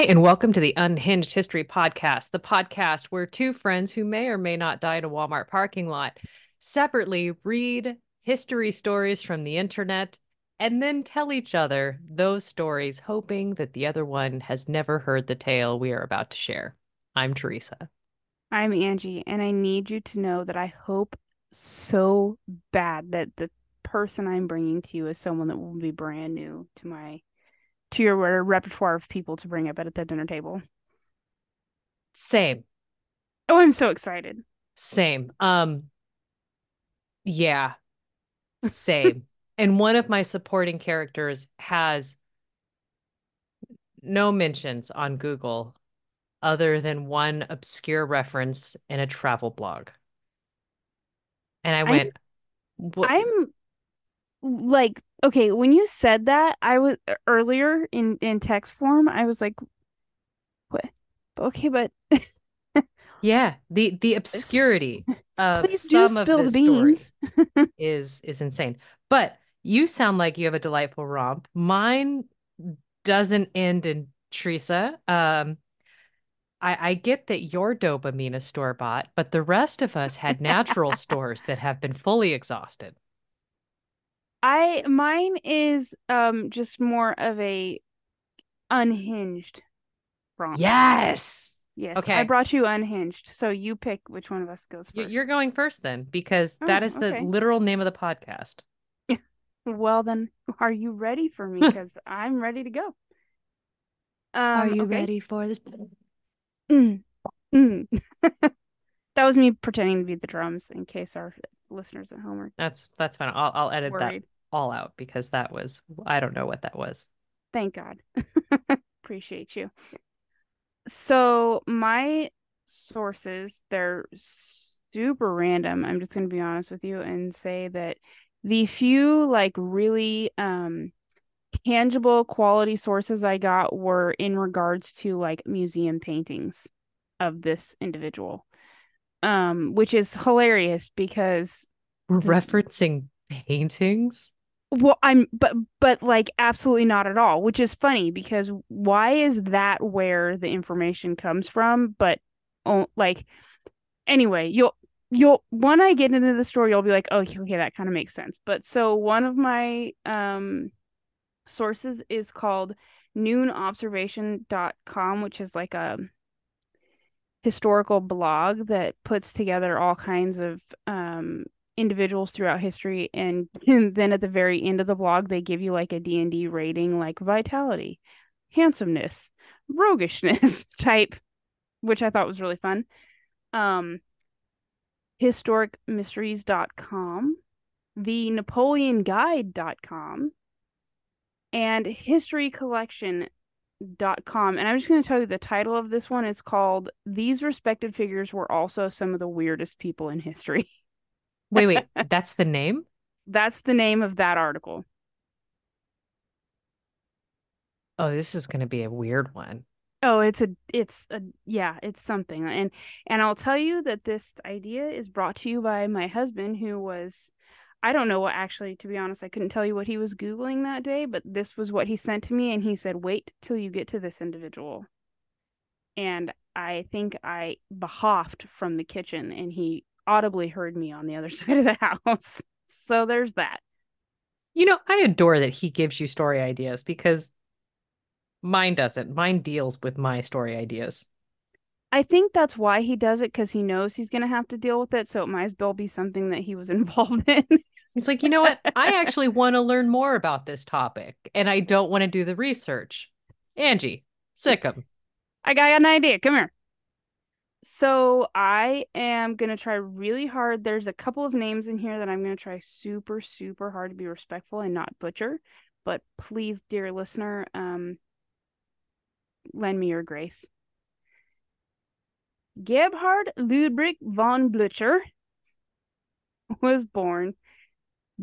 Hi, and welcome to the Unhinged History Podcast, the podcast where two friends who may or may not die in a Walmart parking lot separately read history stories from the internet and then tell each other those stories, hoping that the other one has never heard the tale we are about to share. I'm Theresa. I'm Angie, and I need you to know that I hope so bad that the person I'm bringing to you is someone that will be brand new to my to your repertoire of people to bring up at the dinner table. Same. Oh, I'm so excited. Same. Um yeah. Same. and one of my supporting characters has no mentions on Google other than one obscure reference in a travel blog. And I went, I'm, I'm like okay, when you said that, I was earlier in in text form, I was like, what? Okay, but yeah, the the obscurity of Please some of the stories is is insane. But you sound like you have a delightful romp. Mine doesn't end in Theresa. Um, I, I get that your dopamine is store bought, but the rest of us had natural stores that have been fully exhausted. I mine is um just more of a unhinged romp. Yes. Yes. Okay. I brought you unhinged, so you pick which one of us goes first. You're going first then, because oh, that is the okay. literal name of the podcast. well then, are you ready for me? Because I'm ready to go. Um, are you okay. ready for this? Mm. Mm. that was me pretending to be the drums in case our listeners at home are. That's that's fine. I'll I'll edit worried. All out because that was I don't know what that was. Thank God. Appreciate you. So my sources, they're super random. I'm just going to be honest with you and say that the few like really um tangible quality sources I got were in regards to like museum paintings of this individual. Um which is hilarious because referencing paintings well i'm but but like absolutely not at all which is funny because why is that where the information comes from? But oh, like anyway you'll you'll when i get into the story you'll be like oh okay that kind of makes sense. But so one of my um sources is called noonobservation.com which is like a historical blog that puts together all kinds of um individuals throughout history and, and then at the very end of the blog they give you like a D&D rating like vitality, handsomeness, roguishness type which I thought was really fun. Um historicmysteries.com, the napoleonguide.com and historycollection.com and I'm just going to tell you the title of this one is called These Respected Figures Were Also Some of the Weirdest People in History. Wait, wait, that's the name? That's the name of that article. Oh, this is going to be a weird one. Oh, it's a it's a yeah, it's something. And and I'll tell you that this idea is brought to you by my husband who was I don't know what actually to be honest, I couldn't tell you what he was googling that day, but this was what he sent to me and he said, "Wait till you get to this individual." And I think I behoffed from the kitchen and he audibly heard me on the other side of the house. So there's that. You know, I adore that he gives you story ideas because mine doesn't. Mine deals with my story ideas. I think that's why he does it because he knows he's going to have to deal with it. So it might as well be something that he was involved in. he's like, you know what? I actually want to learn more about this topic and I don't want to do the research. Angie, sick him. I got an idea. Come here so I am gonna try really hard. There's a couple of names in here that I'm gonna try super, super hard to be respectful and not butcher. But please, dear listener, um, lend me your grace. Gebhard Ludwig von Blücher was born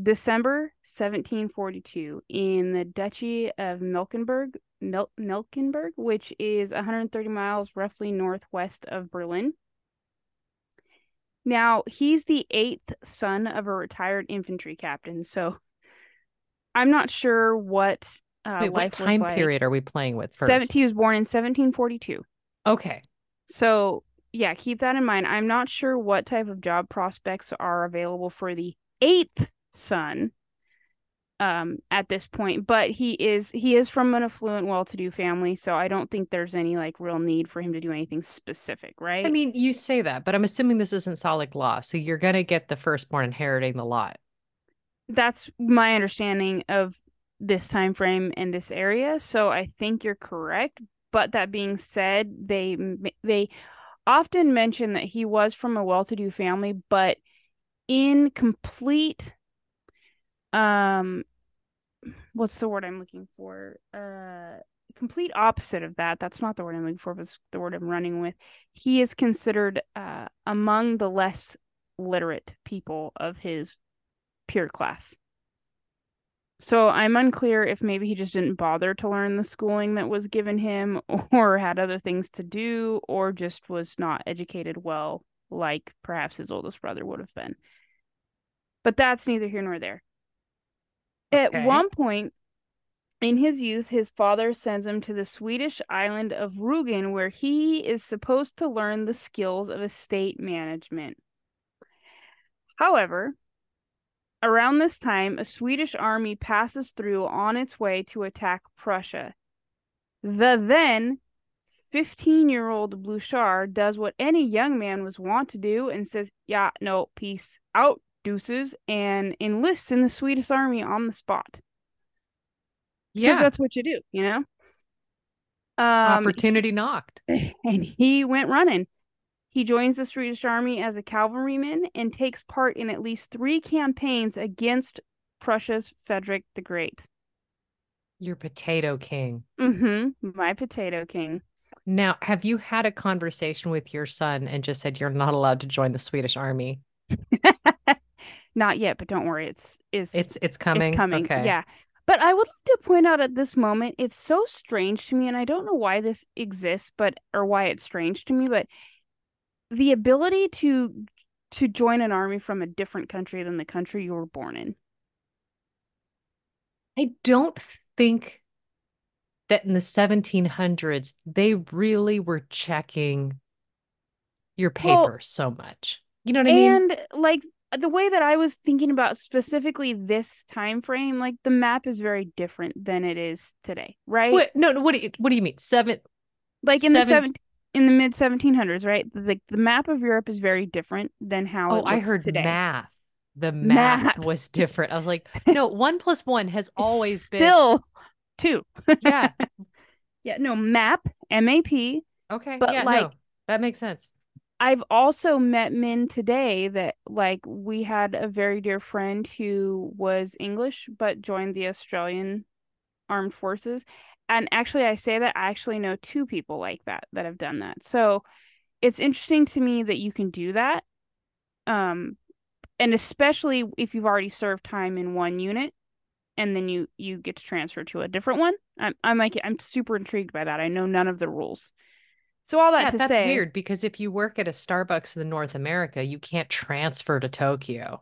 December 1742 in the Duchy of Mecklenburg, Mel- Mecklenburg, which is 130 miles roughly northwest of Berlin. Now, he's the eighth son of a retired infantry captain, so I'm not sure what uh, Wait, what time like. period are we playing with first? 17, he was born in 1742. Okay. So yeah, keep that in mind. I'm not sure what type of job prospects are available for the eighth son um at this point but he is he is from an affluent well-to-do family so i don't think there's any like real need for him to do anything specific right? I mean you say that but i'm assuming this isn't Salic law so you're going to get the firstborn inheriting the lot. That's my understanding of this time frame in this area so i think you're correct but that being said they they often mention that he was from a well-to-do family but in complete um what's the word i'm looking for? Uh complete opposite of that. That's not the word i'm looking for but the word i'm running with. He is considered uh among the less literate people of his peer class. So i'm unclear if maybe he just didn't bother to learn the schooling that was given him or had other things to do or just was not educated well like perhaps his oldest brother would have been. But that's neither here nor there at one point in his youth, his father sends him to the Swedish island of Rügen, where he is supposed to learn the skills of estate management. However, around this time, a Swedish army passes through on its way to attack Prussia. The then 15 year old Blücher does what any young man was wont to do and says, Yeah, no, peace out deuces and enlists in the Swedish army on the spot. Yeah, because that's what you do, you know. Um, Opportunity knocked, and he went running. He joins the Swedish army as a cavalryman and takes part in at least three campaigns against Prussia's Frederick the Great. Your potato king. Mm-hmm. My potato king. Now, have you had a conversation with your son and just said you're not allowed to join the Swedish army? Not yet, but don't worry, it's is it's it's coming. It's coming. Okay. Yeah. But I would like to point out at this moment, it's so strange to me, and I don't know why this exists, but or why it's strange to me, but the ability to to join an army from a different country than the country you were born in. I don't think that in the 1700s they really were checking your papers well, so much. You know what I mean? And like the way that I was thinking about specifically this time frame, like the map is very different than it is today, right? What, no, no. What do you what do you mean? Seven, like in the seven in the mid seventeen hundreds, right? The the map of Europe is very different than how. Oh, I heard today. math. The math, math, was different. I was like, no, one plus one has always still been two. yeah, yeah. No map, M A P. Okay, but yeah, like no, that makes sense. I've also met men today that like we had a very dear friend who was English but joined the Australian armed forces. And actually I say that I actually know two people like that that have done that. So it's interesting to me that you can do that. Um and especially if you've already served time in one unit and then you you get to transfer to a different one. I'm I'm like I'm super intrigued by that. I know none of the rules. So all that yeah, to that's say, weird because if you work at a Starbucks in North America, you can't transfer to Tokyo.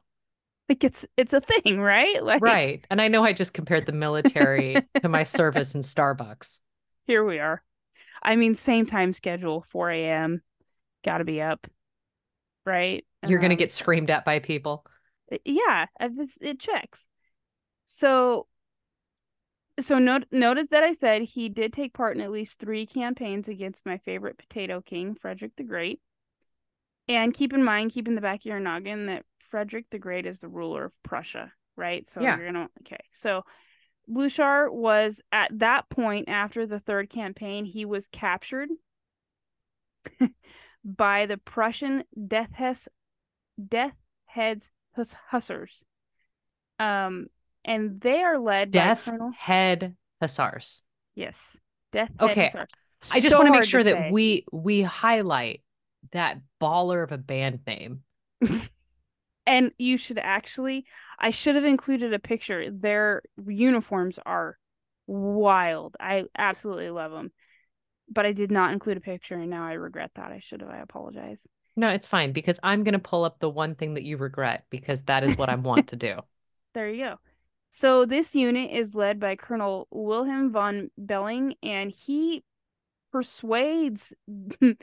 Like it's it's a thing, right? Like right. And I know I just compared the military to my service in Starbucks. Here we are. I mean, same time schedule, 4 a.m. Got to be up, right? You're um, gonna get screamed at by people. Yeah, it checks. So so note notice that I said he did take part in at least three campaigns against my favorite potato king, Frederick the Great. And keep in mind, keep in the back of your noggin that Frederick the Great is the ruler of Prussia, right? So yeah. you're gonna okay. So Blücher was at that point after the third campaign, he was captured by the Prussian Death Hes Death Heads Hussars. Um, and they are led Death by Colonel Head Hussars. Yes, Death Head okay. Hussars. I just so want to make sure that say. we we highlight that baller of a band name. and you should actually I should have included a picture. Their uniforms are wild. I absolutely love them. But I did not include a picture and now I regret that. I should have. I apologize. No, it's fine because I'm going to pull up the one thing that you regret because that is what I want to do. There you go. So this unit is led by Colonel Wilhelm von Belling, and he persuades the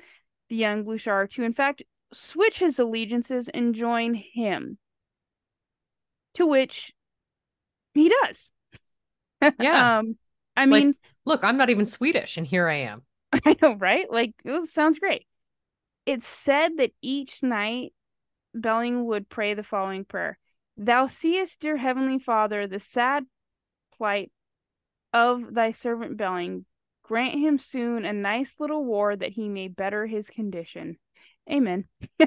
young Blücher to, in fact, switch his allegiances and join him. To which he does. Yeah. um, I mean, like, look, I'm not even Swedish, and here I am. I know, right? Like, it was, sounds great. It's said that each night Belling would pray the following prayer Thou seest, dear Heavenly Father, the sad plight of thy servant Belling. Grant him soon a nice little war that he may better his condition. Amen.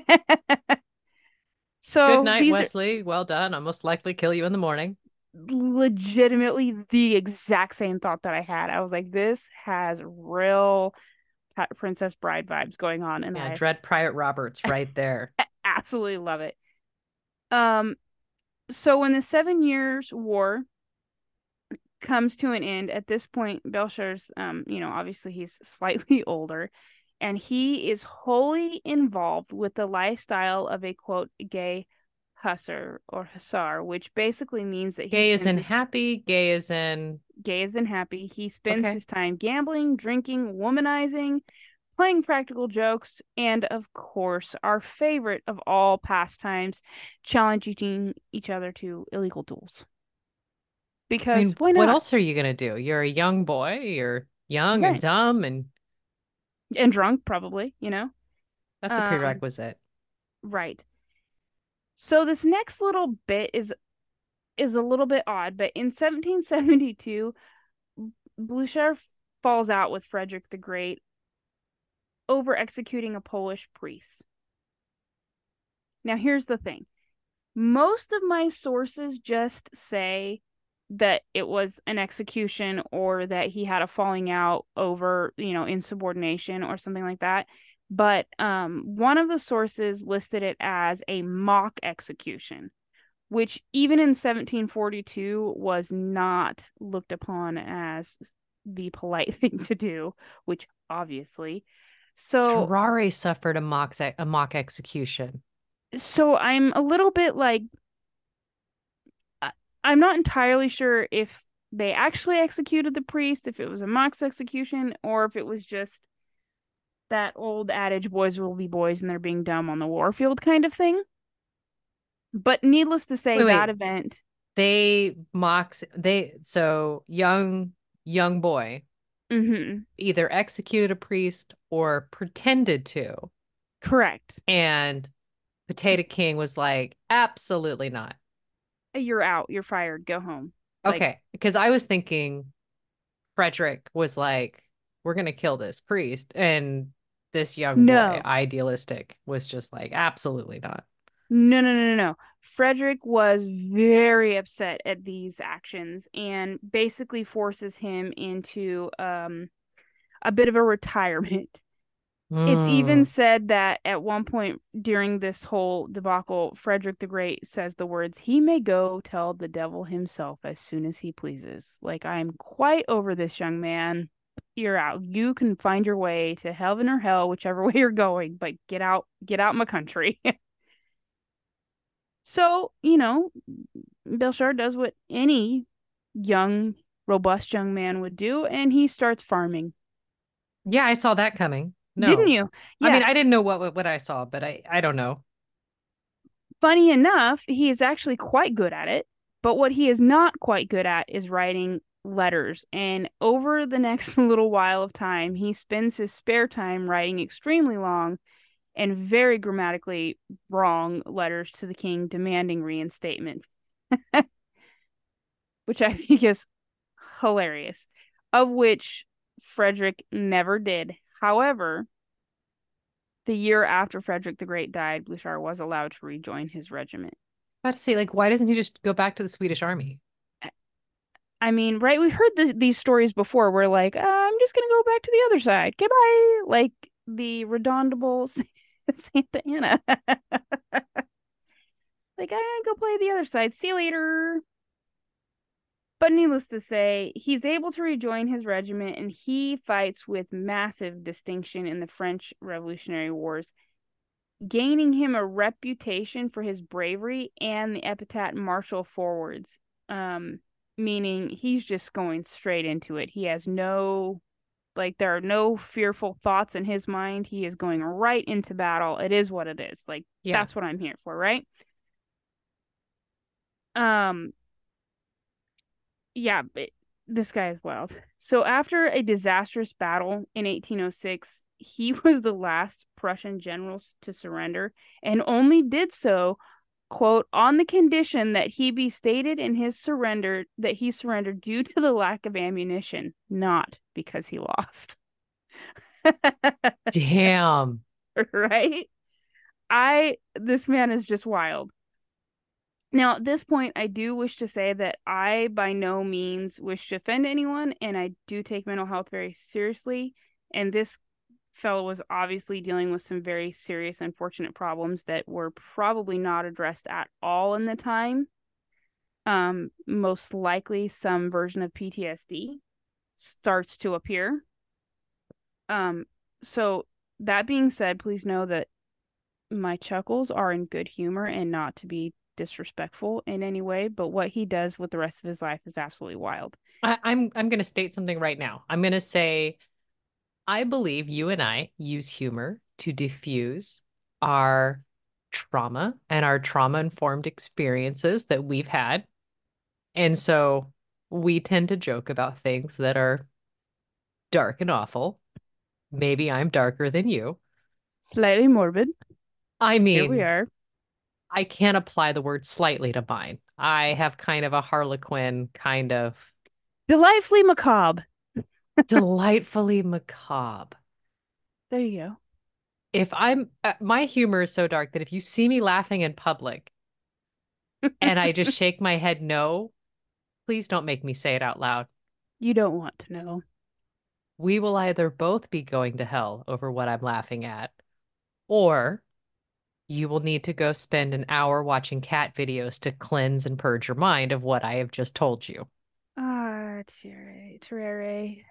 so good night, Wesley. Well done. I'll most likely kill you in the morning. Legitimately the exact same thought that I had. I was like, this has real Princess Bride vibes going on. And yeah, I Dread Pirate Roberts right there. absolutely love it. Um, so when the Seven Years' War comes to an end, at this point, Belshazzar's, um, you know, obviously he's slightly older, and he is wholly involved with the lifestyle of a quote gay hussar or hussar, which basically means that gay is in his... happy, gay is in gay is in happy. He spends okay. his time gambling, drinking, womanizing, playing practical jokes, and of course, our favorite of all pastimes, challenging each other to illegal duels. Because I mean, why not? What else are you gonna do? You're a young boy. You're young right. and dumb and and drunk, probably. You know, that's a um, prerequisite, um, right? So this next little bit is is a little bit odd, but in 1772, Blücher falls out with Frederick the Great over executing a Polish priest. Now, here's the thing most of my sources just say that it was an execution or that he had a falling out over, you know, insubordination or something like that. But um, one of the sources listed it as a mock execution, which even in 1742 was not looked upon as the polite thing to do, which obviously so Terrare suffered a mock a mock execution. So I'm a little bit like I'm not entirely sure if they actually executed the priest, if it was a mock execution, or if it was just that old adage boys will be boys and they're being dumb on the warfield kind of thing. But needless to say, wait, that wait. event they mocks they so young young boy mm-hmm. either executed a priest or pretended to. Correct. And Potato King was like, absolutely not. You're out. You're fired. Go home. Okay. Like, because I was thinking Frederick was like, we're going to kill this priest. And this young no. boy, idealistic, was just like, absolutely not. No, no, no, no, no. Frederick was very upset at these actions and basically forces him into um, a bit of a retirement. Mm. It's even hmm. said that at one point during this whole debacle, Frederick the Great says the words, He may go tell the devil himself as soon as he pleases. Like, I'm quite over this young man. You're out. You can find your way to heaven or hell, whichever way you're going, but get out, get out my country. So, you know, Bill Belshazzar does what any young, robust young man would do, and he starts farming. Yeah, I saw that coming. No. Didn't you? Yeah. I mean, I didn't know what what I saw, but I I don't know. Funny enough, he is actually quite good at it, but what he is not quite good at is writing letters. And over the next little while of time, he spends his spare time writing extremely long and very grammatically wrong letters to the king demanding reinstatement, which I think is hilarious, of which Frederick never did. However, the year after Frederick the Great died, Blücher was allowed to rejoin his regiment. I about to say, like, why doesn't he just go back to the Swedish army? I mean, right? We've heard this, these stories before. Where like, uh, I'm just gonna go back to the other side. Goodbye. Like the redoundable Santa Anna. like, I go play the other side. See you later. But needless to say, he's able to rejoin his regiment and he fights with massive distinction in the French Revolutionary Wars, gaining him a reputation for his bravery and the epithet Marshal Forwards. Um, meaning he's just going straight into it. He has no like there are no fearful thoughts in his mind. He is going right into battle. It is what it is. Like yeah. that's what I'm here for, right? Um yeah, it, this guy is wild. So after a disastrous battle in 1806, he was the last Prussian general to surrender and only did so quote on the condition that he be stated in his surrender that he surrendered due to the lack of ammunition not because he lost. Damn. Right? I this man is just wild. Now at this point i do wish to say that i by no means wish to offend anyone and i do take mental health very seriously and this fellow was obviously dealing with some very serious, unfortunate problems that were probably not addressed at all in the time. Um, most likely, some version of PTSD starts to appear. Um, so that being said, please know that my chuckles are in good humor and not to be disrespectful in any way. But what he does with the rest of his life is absolutely wild. I, I'm I'm going to state something right now. I'm going to say I believe you and I use humor to diffuse our trauma and our trauma informed experiences that we've had. And so we tend to joke about things that are dark and awful. Maybe I'm darker than you. Slightly morbid. I mean, here we are. I can't apply the word slightly to mine. I have kind of a harlequin kind of delightfully macabre delightfully macabre. There you go. If I'm, uh, my humor is so dark that if you see me laughing in public and I just shake my head no, please don't make me say it out loud. You don't want to know. We will either both be going to hell over what I'm laughing at, or you will need to go spend an hour watching cat videos to cleanse and purge your mind of what I have just told you. Ah, Terere, Terere.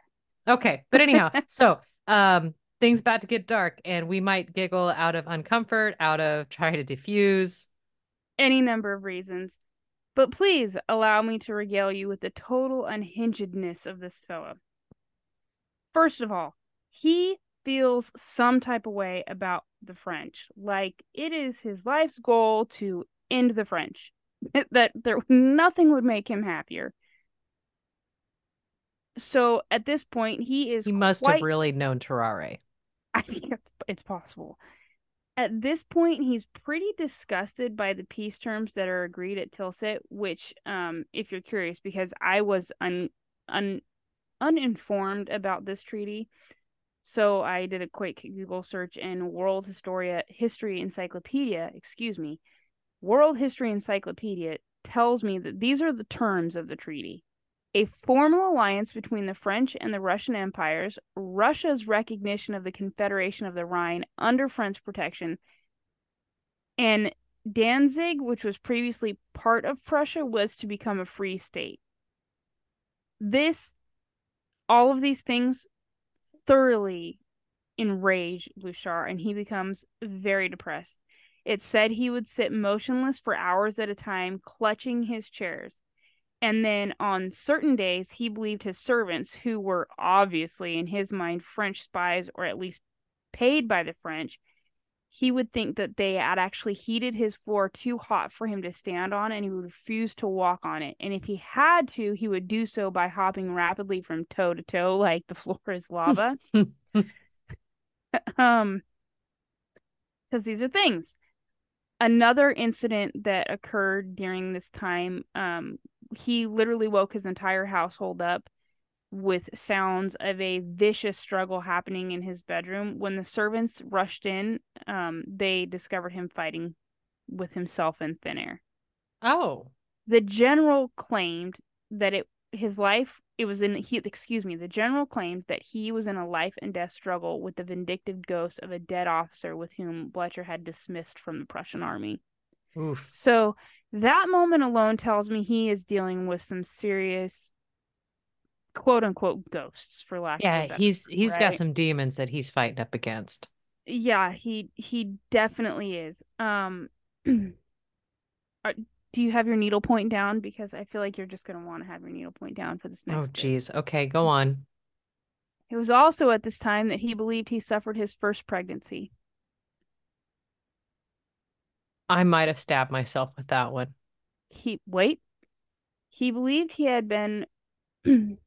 Okay. But anyhow, so um things about to get dark and we might giggle out of uncomfort, out of trying to diffuse. Any number of reasons. But please allow me to regale you with the total unhingedness of this fellow. First of all, he feels some type of way about the French. Like it is his life's goal to end the French. that there nothing would make him happier so at this point, he is. He must quite... have really known Terere. I think it's, it's possible. At this point, he's pretty disgusted by the peace terms that are agreed at Tilsit, which, um, if you're curious, because I was un, un, uninformed about this treaty. So I did a quick Google search and World Historia History Encyclopedia, excuse me, World History Encyclopedia tells me that these are the terms of the treaty a formal alliance between the French and the Russian empires, Russia's recognition of the Confederation of the Rhine under French protection, and Danzig, which was previously part of Prussia, was to become a free state. This, all of these things thoroughly enrage Blücher, and he becomes very depressed. It said he would sit motionless for hours at a time, clutching his chairs. And then on certain days, he believed his servants, who were obviously in his mind French spies or at least paid by the French, he would think that they had actually heated his floor too hot for him to stand on and he would refuse to walk on it. And if he had to, he would do so by hopping rapidly from toe to toe like the floor is lava. um because these are things. Another incident that occurred during this time um he literally woke his entire household up with sounds of a vicious struggle happening in his bedroom. When the servants rushed in, um, they discovered him fighting with himself in thin air. Oh. The general claimed that it his life it was in he excuse me the general claimed that he was in a life and death struggle with the vindictive ghost of a dead officer with whom Bletcher had dismissed from the Prussian army. Oof. So that moment alone tells me he is dealing with some serious quote unquote ghosts for lack yeah, of Yeah, he's he's right? got some demons that he's fighting up against. Yeah, he he definitely is. Um do you have your needle point down? Because I feel like you're just going to want to have your needle point down for this next. Oh, geez. Okay, go on. It was also at this time that he believed he suffered his first pregnancy. I might have stabbed myself with that one. He wait. He believed he had been um,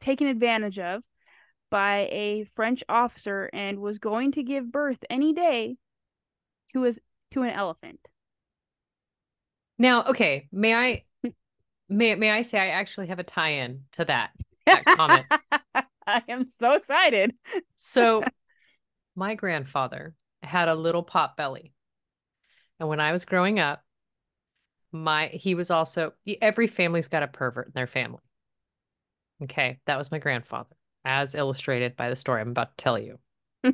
taken advantage of by a French officer and was going to give birth any day to his to an elephant. Now, okay, may I may may I say I actually have a tie-in to that, that comment. I am so excited. so my grandfather had a little pot belly. And when I was growing up, my he was also every family's got a pervert in their family. Okay, that was my grandfather, as illustrated by the story I'm about to tell you.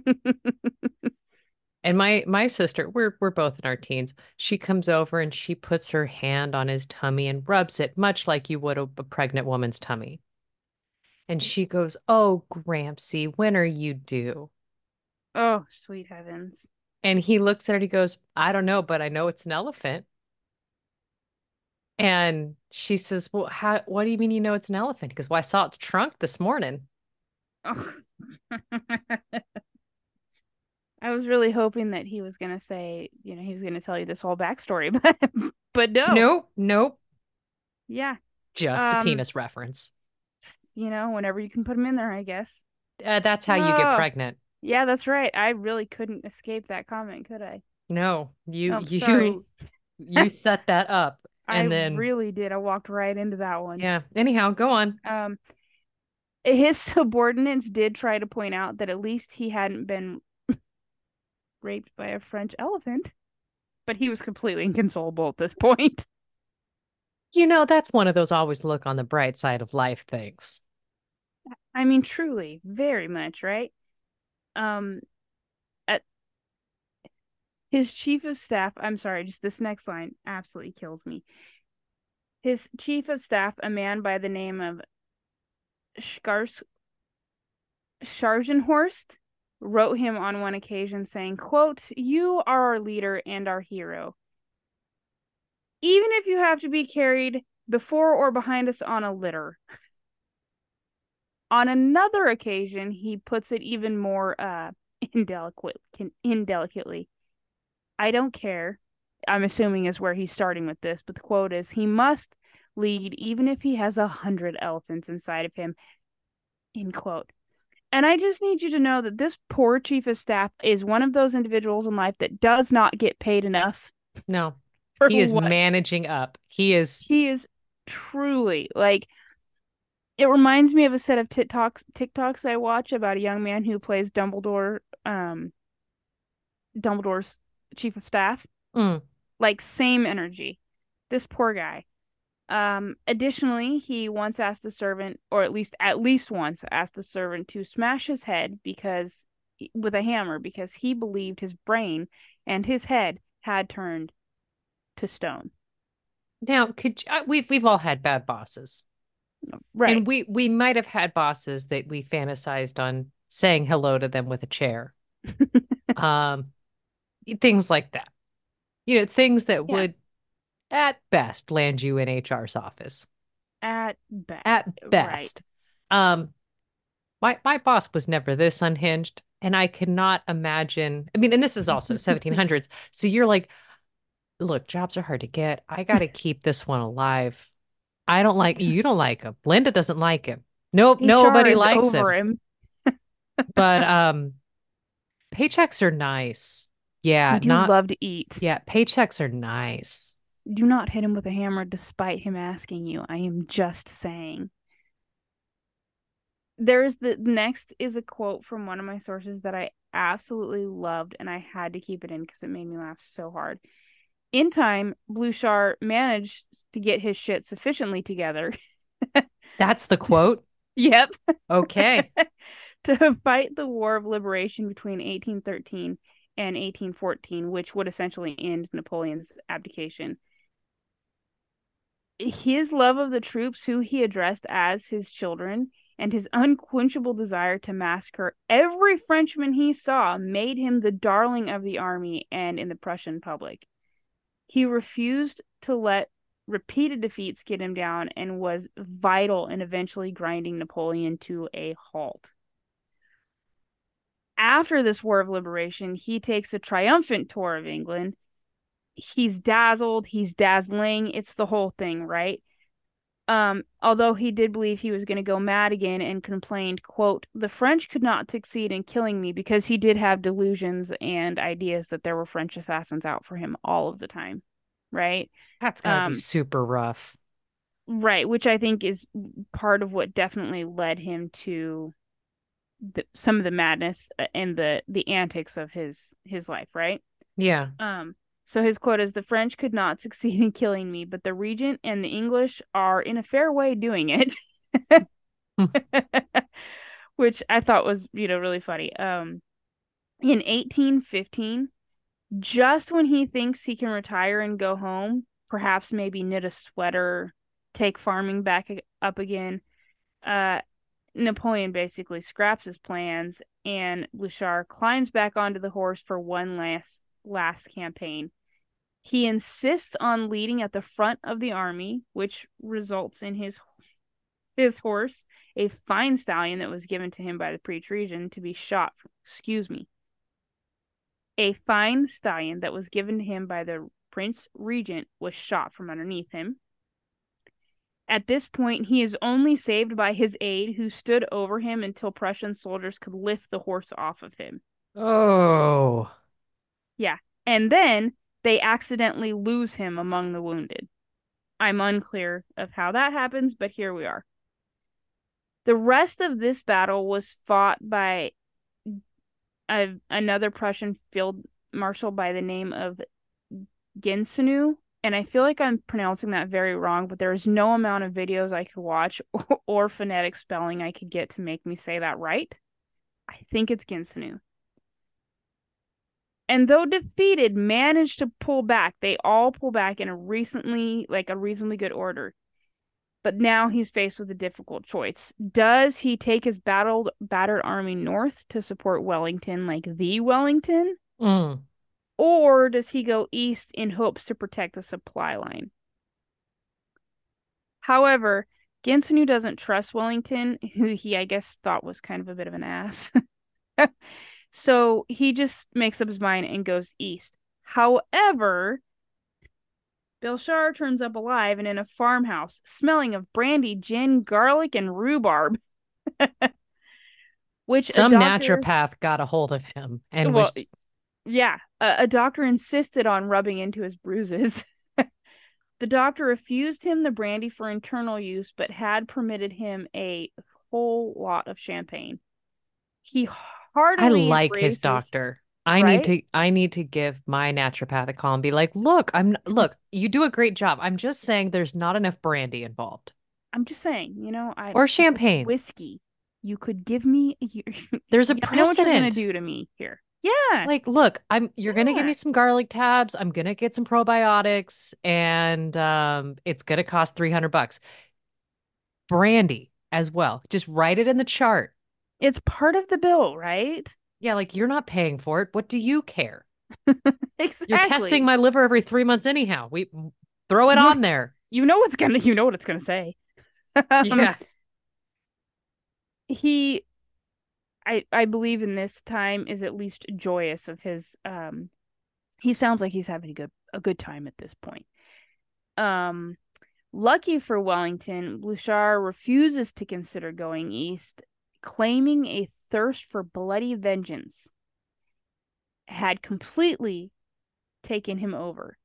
and my my sister, we're we're both in our teens. She comes over and she puts her hand on his tummy and rubs it, much like you would a, a pregnant woman's tummy. And she goes, "Oh, Grampsy, when are you due?" Oh, sweet heavens! And he looks at her. He goes, "I don't know, but I know it's an elephant." And she says, Well, how what do you mean you know it's an elephant? Because well, I saw it the trunk this morning. Oh. I was really hoping that he was gonna say, you know, he was gonna tell you this whole backstory, but but no. Nope, nope. Yeah. Just um, a penis reference. You know, whenever you can put him in there, I guess. Uh, that's how oh. you get pregnant. Yeah, that's right. I really couldn't escape that comment, could I? No, you oh, you you set that up and I then really did. I walked right into that one. Yeah. Anyhow, go on. Um his subordinates did try to point out that at least he hadn't been raped by a French elephant, but he was completely inconsolable at this point. You know, that's one of those always look on the bright side of life things. I mean, truly, very much, right? Um, at his chief of staff, I'm sorry, just this next line absolutely kills me. His chief of staff, a man by the name of Schars Scharnhorst, wrote him on one occasion saying, quote, You are our leader and our hero. Even if you have to be carried before or behind us on a litter. on another occasion, he puts it even more uh, indelicate, indelicately. I don't care. I'm assuming is where he's starting with this, but the quote is he must lead even if he has a hundred elephants inside of him. End quote. And I just need you to know that this poor chief of staff is one of those individuals in life that does not get paid enough. No. He is what? managing up. He is he is truly like it reminds me of a set of TikToks TikToks I watch about a young man who plays Dumbledore um Dumbledore's chief of staff. Mm. Like same energy. This poor guy. Um, additionally, he once asked a servant, or at least at least once asked a servant to smash his head because with a hammer because he believed his brain and his head had turned to stone. Now, could you, we've we've all had bad bosses, right? And we we might have had bosses that we fantasized on saying hello to them with a chair. um, things like that. You know, things that yeah. would at best land you in HR's office. At best. At best. Right. Um my my boss was never this unhinged and I cannot imagine. I mean, and this is also 1700s. So you're like look, jobs are hard to get. I got to keep this one alive. I don't like you don't like him. Linda doesn't like him. Nope, HR nobody likes him. him. but um paychecks are nice. Yeah, we do not, love to eat. Yeah, paychecks are nice. Do not hit him with a hammer despite him asking you. I am just saying. There's the next is a quote from one of my sources that I absolutely loved and I had to keep it in because it made me laugh so hard. In time, Blücher managed to get his shit sufficiently together. That's the quote? yep. Okay. to fight the War of Liberation between 1813 and 1814, which would essentially end Napoleon's abdication. His love of the troops, who he addressed as his children, and his unquenchable desire to massacre every Frenchman he saw made him the darling of the army and in the Prussian public. He refused to let repeated defeats get him down and was vital in eventually grinding Napoleon to a halt. After this War of Liberation, he takes a triumphant tour of England. He's dazzled, he's dazzling, it's the whole thing, right? Um, although he did believe he was going to go mad again and complained, quote, the French could not succeed in killing me because he did have delusions and ideas that there were French assassins out for him all of the time right? That's gotta um, be super rough. Right, which I think is part of what definitely led him to the, some of the madness uh, and the the antics of his his life, right? Yeah. Um so his quote is the French could not succeed in killing me, but the regent and the English are in a fair way doing it. Which I thought was, you know, really funny. Um in 1815, just when he thinks he can retire and go home, perhaps maybe knit a sweater, take farming back up again, uh, Napoleon basically scraps his plans and Blücher climbs back onto the horse for one last last campaign. He insists on leading at the front of the army, which results in his his horse, a fine stallion that was given to him by the Prince-Regent, to be shot. Excuse me, a fine stallion that was given to him by the Prince Regent was shot from underneath him. At this point, he is only saved by his aide who stood over him until Prussian soldiers could lift the horse off of him. Oh. Yeah. And then they accidentally lose him among the wounded. I'm unclear of how that happens, but here we are. The rest of this battle was fought by a, another Prussian field marshal by the name of Gneisenau. And I feel like I'm pronouncing that very wrong, but there is no amount of videos I could watch or, or phonetic spelling I could get to make me say that right. I think it's Gneisenau. And though defeated, managed to pull back. They all pull back in a recently, like a reasonably good order. But now he's faced with a difficult choice. Does he take his battled battered army north to support Wellington like the Wellington? Mm. Or does he go east in hopes to protect the supply line? However, Gneisenau doesn't trust Wellington, who he, I guess, thought was kind of a bit of an ass. so he just makes up his mind and goes east. However, Belchar turns up alive and in a farmhouse, smelling of brandy, gin, garlic, and rhubarb. Which some doctor... naturopath got a hold of him and well, was yeah, a, a doctor insisted on rubbing into his bruises. the doctor refused him the brandy for internal use, but had permitted him a whole lot of champagne. He hardly I like embraces... his doctor. I right? need to I need to give my naturopath a call and be like, look, I'm look, you do a great job. I'm just saying there's not enough brandy involved. I'm just saying, you know, I or champagne, whiskey. You could give me. There's a precedent. I know what you're gonna do to me here. Yeah. Like, look, I'm you're yeah. gonna give me some garlic tabs. I'm gonna get some probiotics, and um, it's gonna cost three hundred bucks. Brandy as well. Just write it in the chart. It's part of the bill, right? Yeah, like you're not paying for it. What do you care? exactly. You're testing my liver every three months anyhow. We throw it on there. You know what's gonna. You know what it's gonna say. um, yeah. He, I I believe in this time is at least joyous of his. Um, he sounds like he's having a good a good time at this point. Um, lucky for Wellington, Blücher refuses to consider going east claiming a thirst for bloody vengeance had completely taken him over.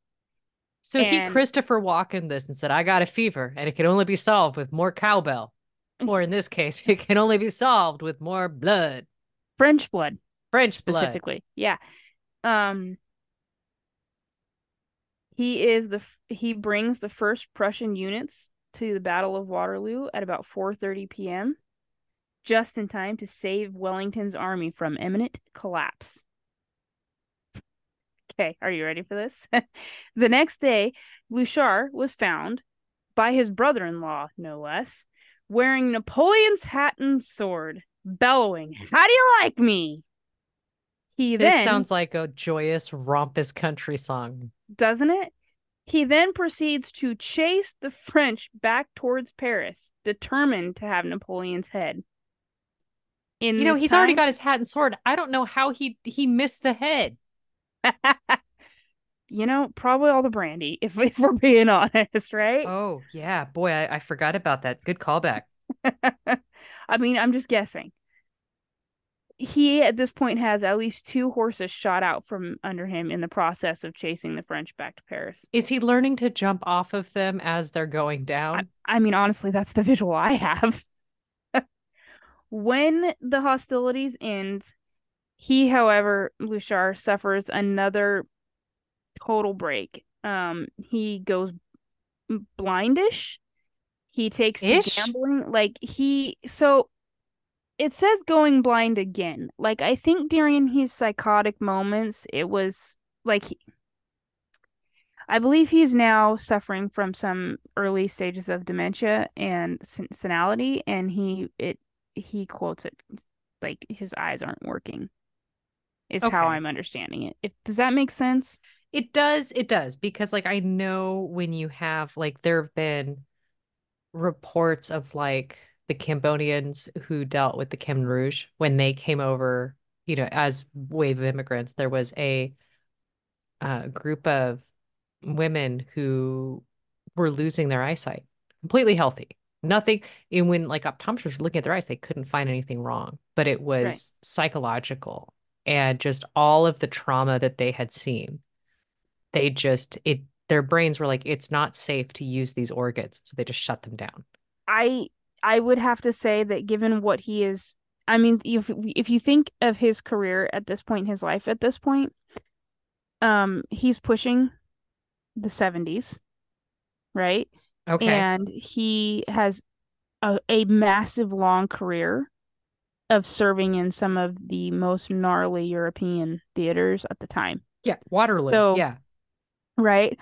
So and... he Christopher Walken this and said, I got a fever and it can only be solved with more cowbell. Or in this case, it can only be solved with more blood. French blood. French specifically. Blood. Yeah. Um he is the he brings the first Prussian units to the Battle of Waterloo at about 4:30 p.m just in time to save Wellington's army from imminent collapse. Okay, are you ready for this? the next day, Blücher was found by his brother in law, no less, wearing Napoleon's hat and sword, bellowing, mm-hmm. How do you like me? He this then, sounds like a joyous, rompous country song. Doesn't it? He then proceeds to chase the French back towards Paris, determined to have Napoleon's head. In you know, he's time... already got his hat and sword. I don't know how he he missed the head. you know, probably all the brandy, if, if we're being honest, right? Oh, yeah. Boy, I, I forgot about that. Good callback. I mean, I'm just guessing. He at this point has at least two horses shot out from under him in the process of chasing the French back to Paris. Is he learning to jump off of them as they're going down? I, I mean, honestly, that's the visual I have. When the hostilities end, he, however, Blücher suffers another total break. Um, he goes blindish. He takes Ish? to gambling. Like he so it says going blind again. Like I think during his psychotic moments, it was like he, I believe he's now suffering from some early stages of dementia and senility, and he it he quotes it like his eyes aren't working. Is okay. how I'm understanding it. If does that make sense? It does. It does because like I know when you have like there have been reports of like the Cambodians who dealt with the Khmer Rouge when they came over, you know, as wave of immigrants. There was a uh, group of women who were losing their eyesight, completely healthy. Nothing. And when like optometrists were looking at their eyes, they couldn't find anything wrong, but it was right. psychological and just all of the trauma that they had seen they just it their brains were like it's not safe to use these organs so they just shut them down i i would have to say that given what he is i mean if if you think of his career at this point in his life at this point um he's pushing the 70s right okay and he has a, a massive long career of serving in some of the most gnarly european theaters at the time yeah waterloo so, yeah right?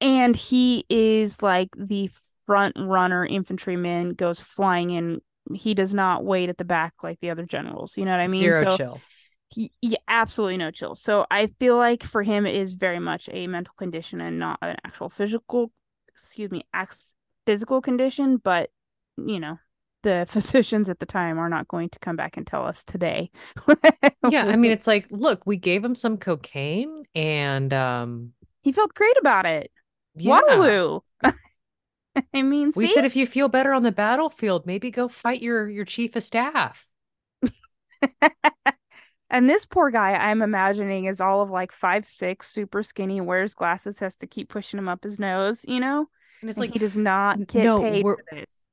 And he is like the front runner infantryman, goes flying in. He does not wait at the back like the other generals. You know what I mean? Zero so chill. He, he absolutely no chill. So I feel like for him it is very much a mental condition and not an actual physical, excuse me, physical condition. But you know, the physicians at the time are not going to come back and tell us today. yeah, I mean, it's like, look, we gave him some cocaine and um he felt great about it. Yeah. Waterloo. I mean, we said if you feel better on the battlefield, maybe go fight your your chief of staff. And this poor guy, I'm imagining, is all of like five six, super skinny, wears glasses, has to keep pushing him up his nose, you know. And it's and like he does not get no, paid for this.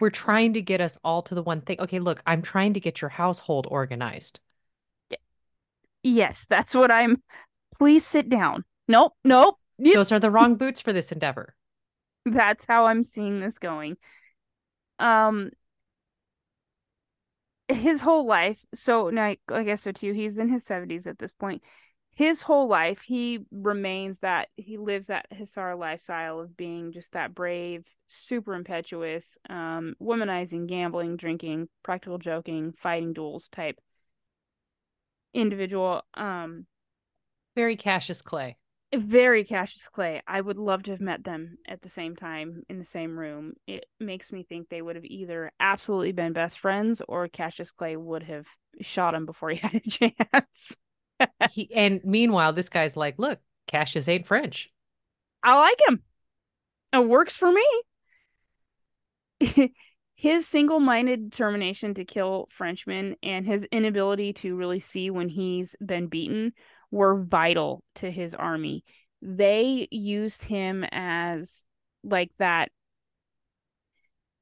We're trying to get us all to the one thing. Okay, look, I'm trying to get your household organized. Yes, that's what I'm. Please sit down. Nope, nope. Those are the wrong boots for this endeavor. That's how I'm seeing this going. Um his whole life, so now I guess so too, he's in his 70s at this point. His whole life, he remains that he lives that Hussar lifestyle of being just that brave, super impetuous, um, womanizing, gambling, drinking, practical joking, fighting duels type individual. Um, very Cassius Clay very Cassius Clay. I would love to have met them at the same time in the same room. It makes me think they would have either absolutely been best friends or Cassius Clay would have shot him before he had a chance. he, and meanwhile, this guy's like, look, Cassius ain't French. I like him. It works for me. his single-minded determination to kill Frenchmen and his inability to really see when he's been beaten were vital to his army. They used him as like that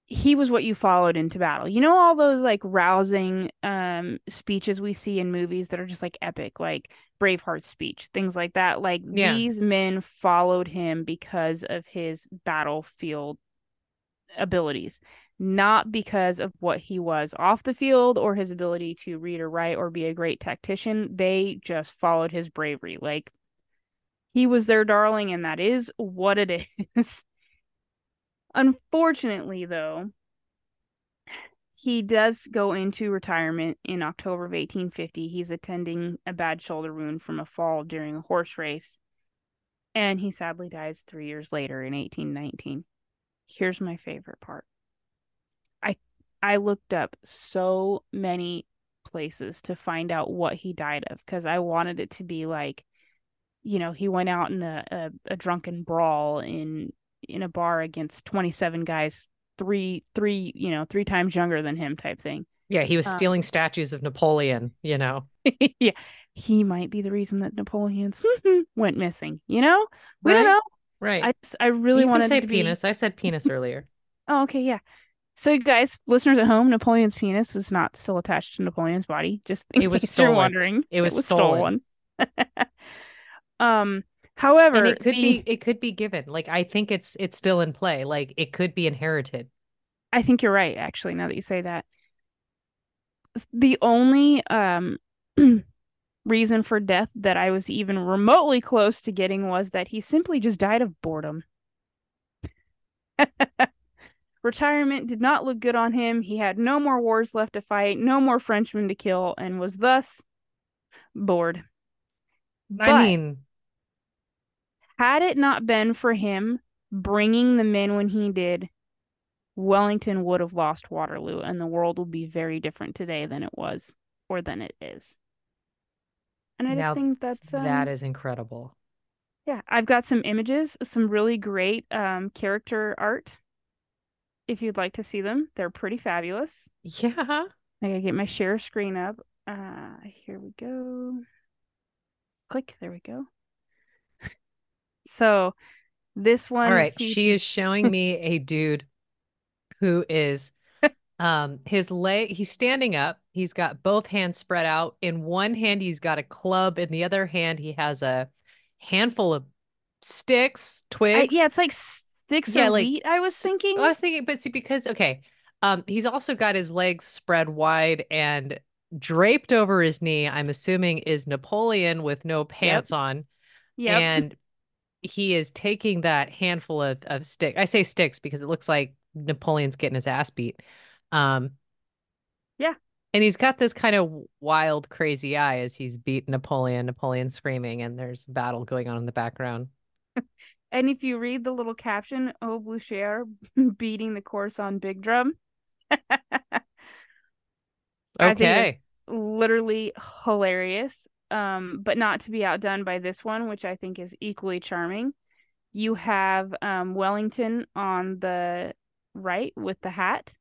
he was what you followed into battle. You know all those like rousing um speeches we see in movies that are just like epic, like Braveheart speech, things like that. Like yeah. these men followed him because of his battlefield abilities not because of what he was off the field or his ability to read or write or be a great tactician. They just followed his bravery. Like he was their darling, and that is what it is. Unfortunately, though, he does go into retirement in October of 1850. He's attending a bad shoulder wound from a fall during a horse race. And he sadly dies three years later in 1819. Here's my favorite part. I looked up so many places to find out what he died of because I wanted it to be like, you know, he went out in a, a, a drunken brawl in in a bar against 27 guys, three three you know three times younger than him type thing. Yeah, he was um, stealing statues of Napoleon. You know. yeah, he might be the reason that Napoleon's went missing. You know, we right? don't know. Right. I just, I really wanted to say penis. Be... I said penis earlier. oh, okay, yeah. So, guys, listeners at home, Napoleon's penis was not still attached to Napoleon's body. Just in it was case stolen. you're wondering, it was, it was stolen. stolen. um, however, and it could the... be it could be given. Like I think it's it's still in play. Like it could be inherited. I think you're right. Actually, now that you say that, the only um reason for death that I was even remotely close to getting was that he simply just died of boredom. Retirement did not look good on him. He had no more wars left to fight, no more Frenchmen to kill, and was thus bored. I but mean, had it not been for him bringing the men when he did, Wellington would have lost Waterloo, and the world would be very different today than it was or than it is. And I now, just think that's um, that is incredible. Yeah, I've got some images, some really great um, character art if you'd like to see them. They're pretty fabulous. Yeah. I gotta get my share screen up. Uh here we go. Click, there we go. so this one All right, features... she is showing me a dude who is um his leg he's standing up. He's got both hands spread out. In one hand he's got a club, in the other hand he has a handful of sticks, twigs. I, yeah, it's like sticks yeah, like, wheat, I was thinking. I was thinking, but see, because okay, um, he's also got his legs spread wide and draped over his knee. I'm assuming is Napoleon with no pants yep. on. Yeah, and he is taking that handful of of stick. I say sticks because it looks like Napoleon's getting his ass beat. Um, yeah, and he's got this kind of wild, crazy eye as he's beat Napoleon. Napoleon screaming, and there's battle going on in the background. And if you read the little caption, "Oh, Blucher beating the course on big drum," okay, literally hilarious. Um, but not to be outdone by this one, which I think is equally charming. You have um, Wellington on the right with the hat,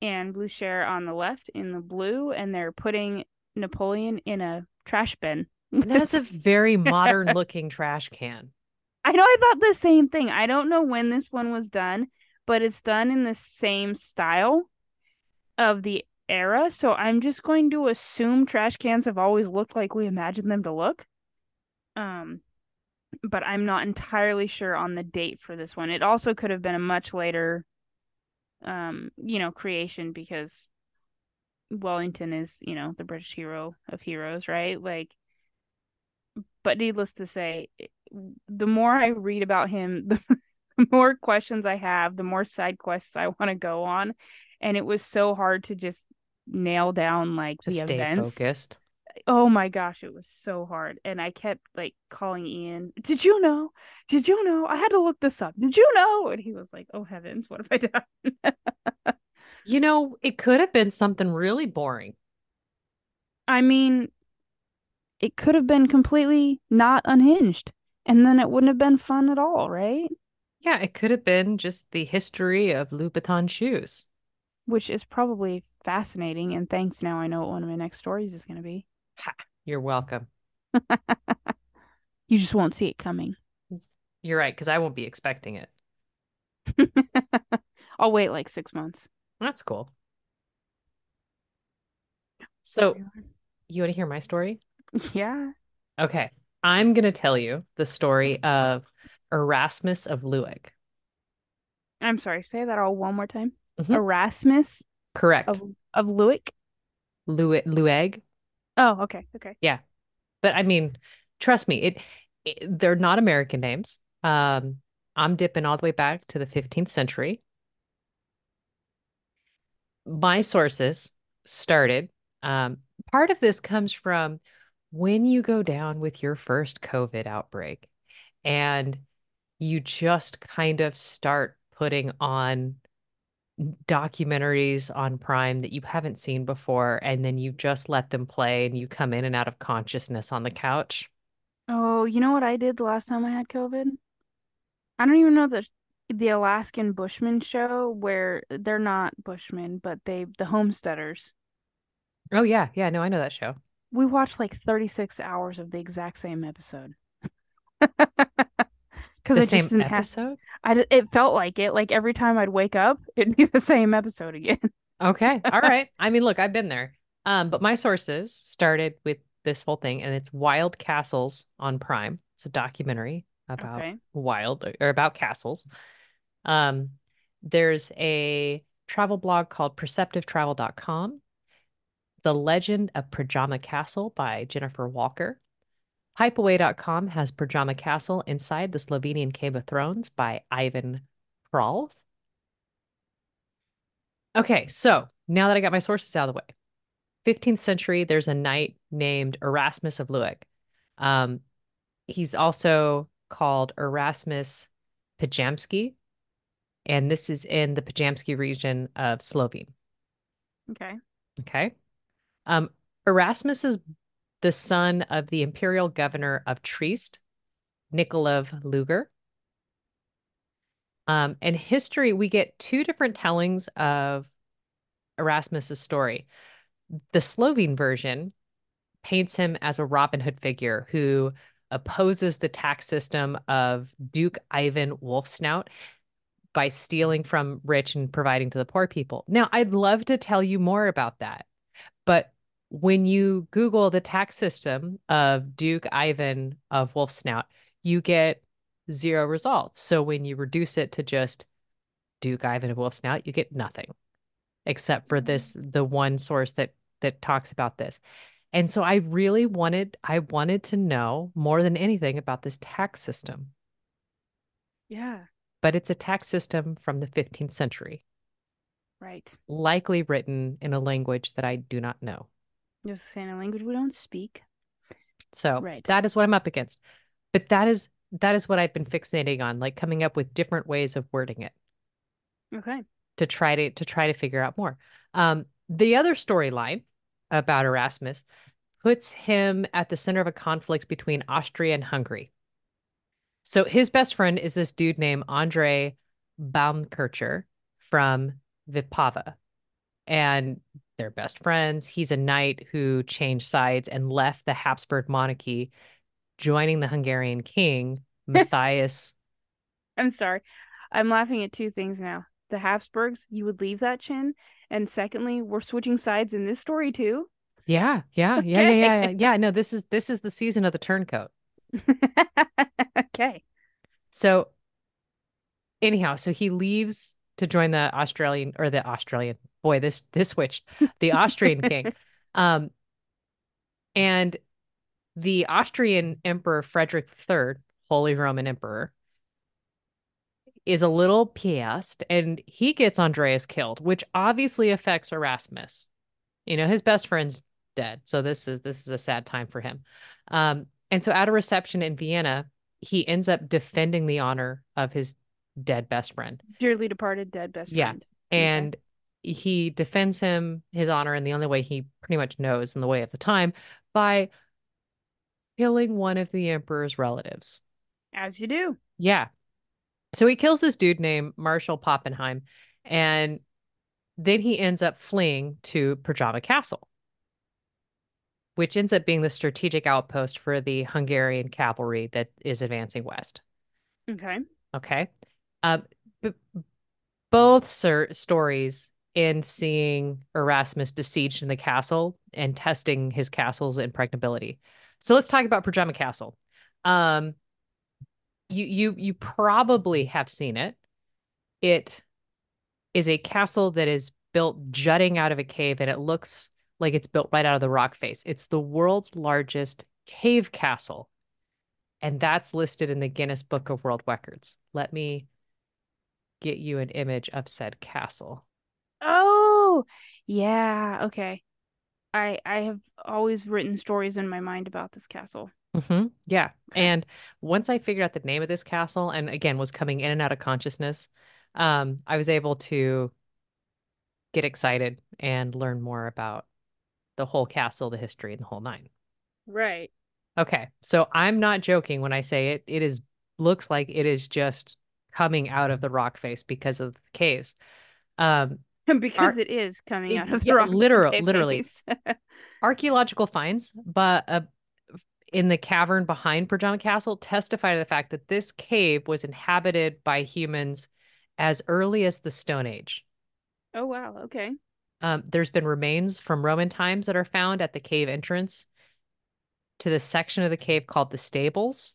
and Blucher on the left in the blue, and they're putting Napoleon in a trash bin. That's a very modern looking trash can. I know I thought the same thing. I don't know when this one was done, but it's done in the same style of the era. So I'm just going to assume trash cans have always looked like we imagined them to look. Um, but I'm not entirely sure on the date for this one. It also could have been a much later, um, you know, creation because Wellington is, you know, the British hero of heroes, right? Like, but needless to say, the more I read about him, the, more questions I have, the more side quests I want to go on. And it was so hard to just nail down like to the stay events. focused. Oh my gosh, it was so hard. And I kept like calling Ian, Did you know? Did you know? I had to look this up. Did you know? And he was like, Oh heavens, what have I done? you know, it could have been something really boring. I mean, it could have been completely not unhinged and then it wouldn't have been fun at all, right? Yeah, it could have been just the history of Louboutin shoes, which is probably fascinating. And thanks, now I know what one of my next stories is going to be. Ha, you're welcome. you just won't see it coming. You're right, because I won't be expecting it. I'll wait like six months. That's cool. So, you want to hear my story? Yeah. Okay. I'm going to tell you the story of Erasmus of Lueg. I'm sorry, say that all one more time. Mm-hmm. Erasmus? Correct. Of, of Lueg? Lueg? Lueg? Oh, okay. Okay. Yeah. But I mean, trust me, it, it they're not American names. Um, I'm dipping all the way back to the 15th century. My sources started. Um, part of this comes from when you go down with your first COVID outbreak and you just kind of start putting on documentaries on Prime that you haven't seen before, and then you just let them play and you come in and out of consciousness on the couch. Oh, you know what I did the last time I had COVID? I don't even know the the Alaskan Bushmen show where they're not Bushmen, but they the homesteaders. Oh yeah, yeah, no, I know that show. We watched like 36 hours of the exact same episode. Because the same episode. Have, I it felt like it. Like every time I'd wake up, it'd be the same episode again. okay, all right. I mean, look, I've been there. Um, but my sources started with this whole thing, and it's Wild Castles on Prime. It's a documentary about okay. wild or about castles. Um, there's a travel blog called perceptivetravel.com. The Legend of Predjama Castle by Jennifer Walker. Hypeaway.com has Predjama Castle Inside the Slovenian Cave of Thrones by Ivan Kralj. Okay, so now that I got my sources out of the way, 15th century, there's a knight named Erasmus of Lueg. Um, he's also called Erasmus Predjamski, and this is in the Predjamski region of Slovene. Okay. Okay. Um, Erasmus is the son of the imperial governor of Trieste, Nikolov Luger. Um, and history, we get two different tellings of Erasmus's story. The Slovene version paints him as a Robin Hood figure who opposes the tax system of Duke Ivan Wolfsnout by stealing from rich and providing to the poor people. Now, I'd love to tell you more about that, but when you Google the tax system of Duke Ivan of Wolfsnout, you get zero results. So when you reduce it to just Duke Ivan of Wolfsnout, you get nothing except for this mm-hmm. the one source that that talks about this. And so I really wanted I wanted to know more than anything about this tax system. Yeah. But it's a tax system from the 15th century. Right. Likely written in a language that I do not know. Just saying a language we don't speak. So right. that is what I'm up against. But that is that is what I've been fixating on, like coming up with different ways of wording it. Okay. To try to to try to figure out more. Um, the other storyline about Erasmus puts him at the center of a conflict between Austria and Hungary. So his best friend is this dude named Andre Baumkircher from Vipava. And they're best friends. He's a knight who changed sides and left the Habsburg monarchy, joining the Hungarian king, Matthias. I'm sorry. I'm laughing at two things now. The Habsburgs, you would leave that chin. And secondly, we're switching sides in this story too. Yeah, yeah, okay. yeah, yeah, yeah, yeah. Yeah, no, this is this is the season of the turncoat. okay. So anyhow, so he leaves to join the Australian or the Australian boy, this this switched the Austrian king. Um, and the Austrian Emperor Frederick III, Holy Roman Emperor, is a little pissed and he gets Andreas killed, which obviously affects Erasmus. You know, his best friend's dead. So this is this is a sad time for him. Um, and so at a reception in Vienna, he ends up defending the honor of his dead best friend. Dearly departed dead best friend. Yeah. And okay he defends him his honor in the only way he pretty much knows in the way of the time by killing one of the emperor's relatives as you do yeah so he kills this dude named marshal pappenheim and then he ends up fleeing to Predjama Castle, which ends up being the strategic outpost for the Hungarian cavalry that is advancing west. Okay. Okay. Um, b- both sir- stories and seeing Erasmus besieged in the castle and testing his castle's impregnability. So let's talk about Predjama Castle. Um, you you you probably have seen it. It is a castle that is built jutting out of a cave, and it looks like it's built right out of the rock face. It's the world's largest cave castle, and that's listed in the Guinness Book of World Records. Let me get you an image of said castle. Oh, yeah. Okay. I I have always written stories in my mind about this castle. Mm-hmm. Yeah. Okay. And once I figured out the name of this castle, and again was coming in and out of consciousness, um, I was able to get excited and learn more about the whole castle, the history, and the whole nine. Right. Okay. So I'm not joking when I say it. It is looks like it is just coming out of the rock face because of the caves. Um, because ar- it is coming out of the yeah, rock literal, face. literally. Archaeological finds, but uh, in the cavern behind Predjama Castle testify to the fact that this cave was inhabited by humans as early as the Stone Age. Oh wow, okay. Um, there's been remains from Roman times that are found at the cave entrance to the section of the cave called the Stables,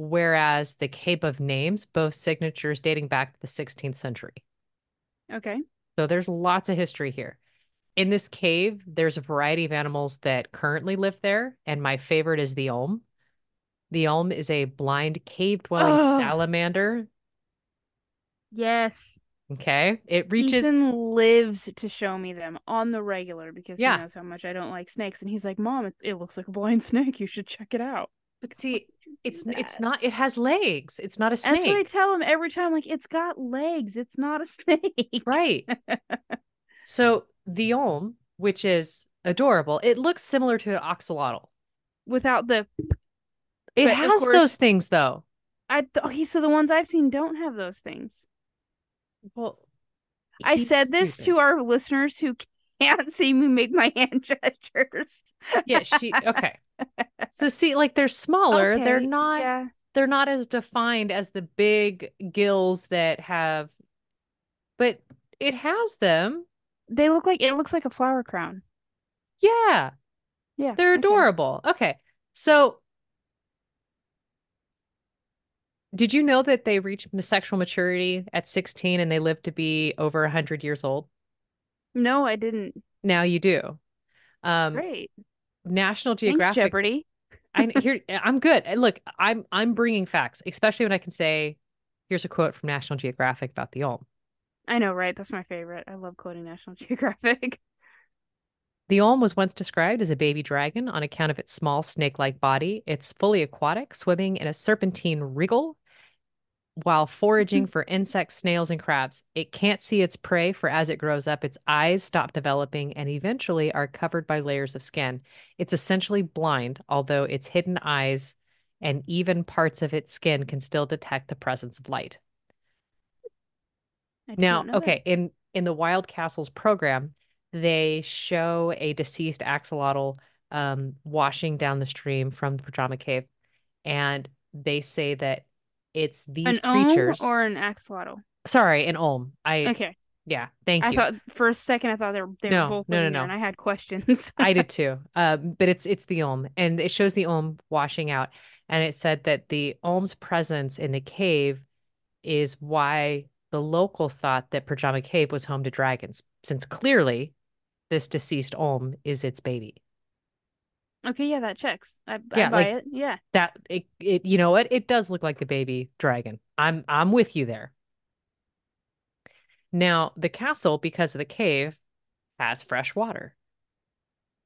whereas the Cave of Names both signatures dating back to the 16th century. Okay. So there's lots of history here. In this cave, there's a variety of animals that currently live there, and my favorite is the Olm. The Olm is a blind cave dwelling oh. salamander. Yes. Okay. It reaches Ethan lives to show me them on the regular because yeah. he knows how much I don't like snakes. And he's like, Mom, it, it looks like a blind snake. You should check it out. But see, it's that? it's not it has legs. It's not a snake. That's what I tell him every time. Like, it's got legs. It's not a snake. Right. so the Olm, which is adorable, it looks similar to an axolotl. Without the It but has course, those things though. I th- okay, so the ones I've seen don't have those things. Well, I said this to our listeners who can't see me make my hand gestures. yeah, she okay. So see, like they're smaller. Okay, they're not yeah. they're not as defined as the big gills that have but it has them. They look like it looks like a flower crown. Yeah. Yeah. They're adorable. Okay. okay. So Did you know that they reach sexual maturity at 16 and they live to be over 100 years old? No, I didn't. Now you do. Um, Great. National Geographic. Thanks, Jeopardy. I here eh, I'm good. Eh, look, I'm I'm bringing facts, especially when I can say, here's a quote from National Geographic about the Olm. I know, right? That's my favorite. I love quoting National Geographic. The Olm was once described as a baby dragon on account of its small snake-like body. It's fully aquatic, swimming in a serpentine wriggle while foraging for insects, snails, and crabs. It can't see its prey, for as it grows up, its eyes stop developing and eventually are covered by layers of skin. It's essentially blind, although its hidden eyes and even parts of its skin can still detect the presence of light. Now, okay, that. in in the Wild Castles program, they show a deceased axolotl um, washing down the stream from the Predjama Cave, and they say that it's these an creatures or an axolotl. Sorry, an olm. I okay. Yeah, thank you. I thought for a second I thought they were they no, were both no, no, no. and I had questions. I did too. Um, but it's it's the olm, and it shows the olm washing out, and it said that the olm's presence in the cave is why the locals thought that Predjama Cave was home to dragons, since clearly this deceased olm is its baby. Okay, yeah, that checks. I, yeah, I buy like, it. Yeah. That it, it you know what? It does look like the baby dragon. I'm I'm with you there. Now, the castle because of the cave has fresh water.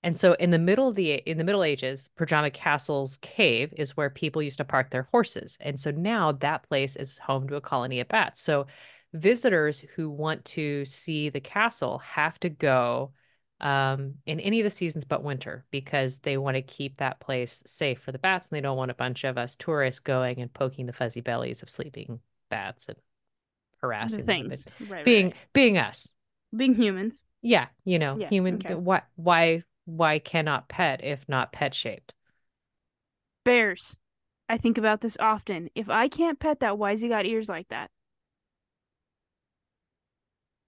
And so in the middle of the in the Middle Ages, Predjama Castle's cave is where people used to park their horses. And so now that place is home to a colony of bats. So visitors who want to see the castle have to go um, in any of the seasons but winter because they want to keep that place safe for the bats and they don't want a bunch of us tourists going and poking the fuzzy bellies of sleeping bats and harassing things. right, being right. being us. Being humans. Yeah you know yeah, human okay. what why why cannot pet if not pet shaped? Bears. I think about this often. If i can't pet that why's he got ears like that.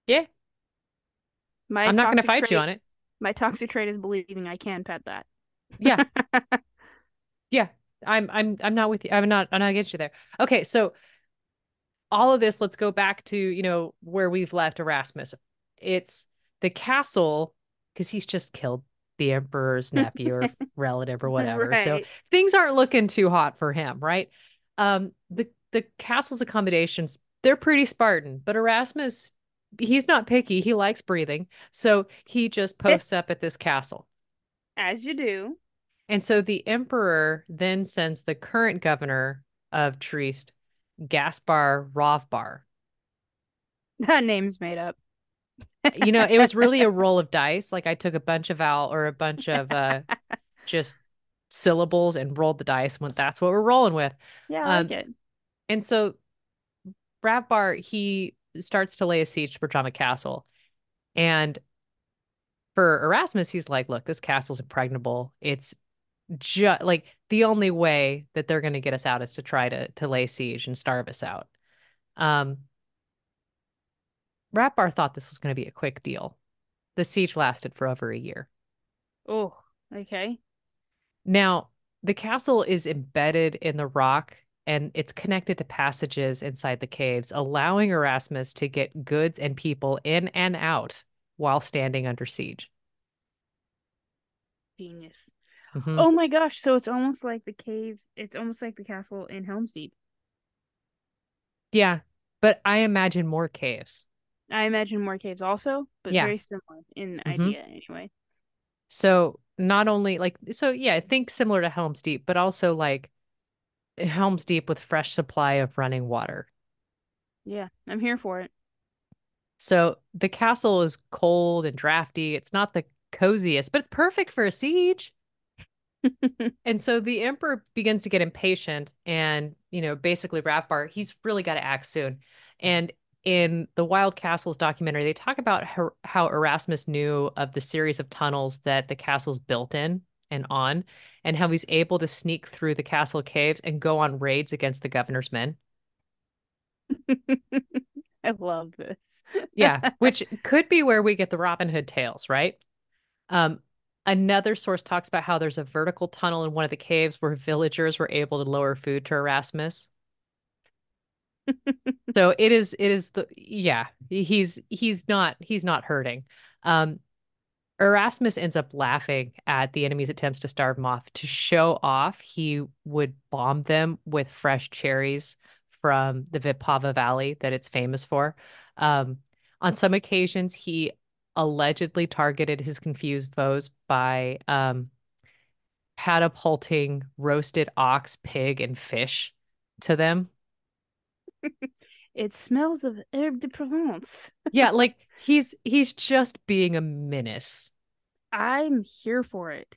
Yeah. My I'm not going to fight trait, you on it. My toxic trait is believing I can pet that. Yeah. yeah. I'm I'm I'm not with you. I'm not I'm not against you there. Okay, so all of this, let's go back to, you know, where we've left Erasmus. It's the castle, because he's just killed the emperor's nephew or relative or whatever. Right. So things aren't looking too hot for him, right? Um, the the castle's accommodations, they're pretty Spartan, but Erasmus he's not picky. He likes breathing. So he just posts up at this castle. As you do. And so the emperor then sends the current governor of Trieste, Gaspar Ravbar. That name's made up. you know, it was really a roll of dice. Like I took a bunch of vowel or a bunch of uh just syllables and rolled the dice. Went, that's what we're rolling with. Yeah, I um, like it. And so Ravbar, he starts to lay a siege to Predjama Castle. And for Erasmus, he's like, look, this castle's impregnable. It's just like the only way that they're going to get us out is to try to to lay siege and starve us out. Um, Ravbar thought this was going to be a quick deal. The siege lasted for over a year. Oh, okay. Now, the castle is embedded in the rock and it's connected to passages inside the caves, allowing Erasmus to get goods and people in and out while standing under siege. Genius. Mm-hmm. Oh my gosh, so it's almost like the cave, it's almost like the castle in Helm's Deep. Yeah, but I imagine more caves. I imagine more caves also, but yeah. very similar in mm-hmm. idea anyway. So not only like so yeah, I think similar to Helm's Deep, but also like Helm's Deep with fresh supply of running water. Yeah, I'm here for it. So the castle is cold and drafty. It's not the coziest, but it's perfect for a siege. and so the emperor begins to get impatient and, you know, basically Ravbar, he's really got to act soon. And in the Wild Castles documentary, they talk about how, how Erasmus knew of the series of tunnels that the castle's built in and on, and how he's able to sneak through the castle caves and go on raids against the governor's men. I love this. yeah, which could be where we get the Robin Hood tales, right? Um, another source talks about how there's a vertical tunnel in one of the caves where villagers were able to lower food to Erasmus so it is it is the yeah he's he's not he's not hurting um erasmus ends up laughing at the enemy's attempts to starve him off to show off he would bomb them with fresh cherries from the vipava valley that it's famous for. Um on some occasions he allegedly targeted his confused foes by um catapulting roasted ox pig and fish to them it smells of herbe de Provence. yeah, like he's he's just being a menace. I'm here for it.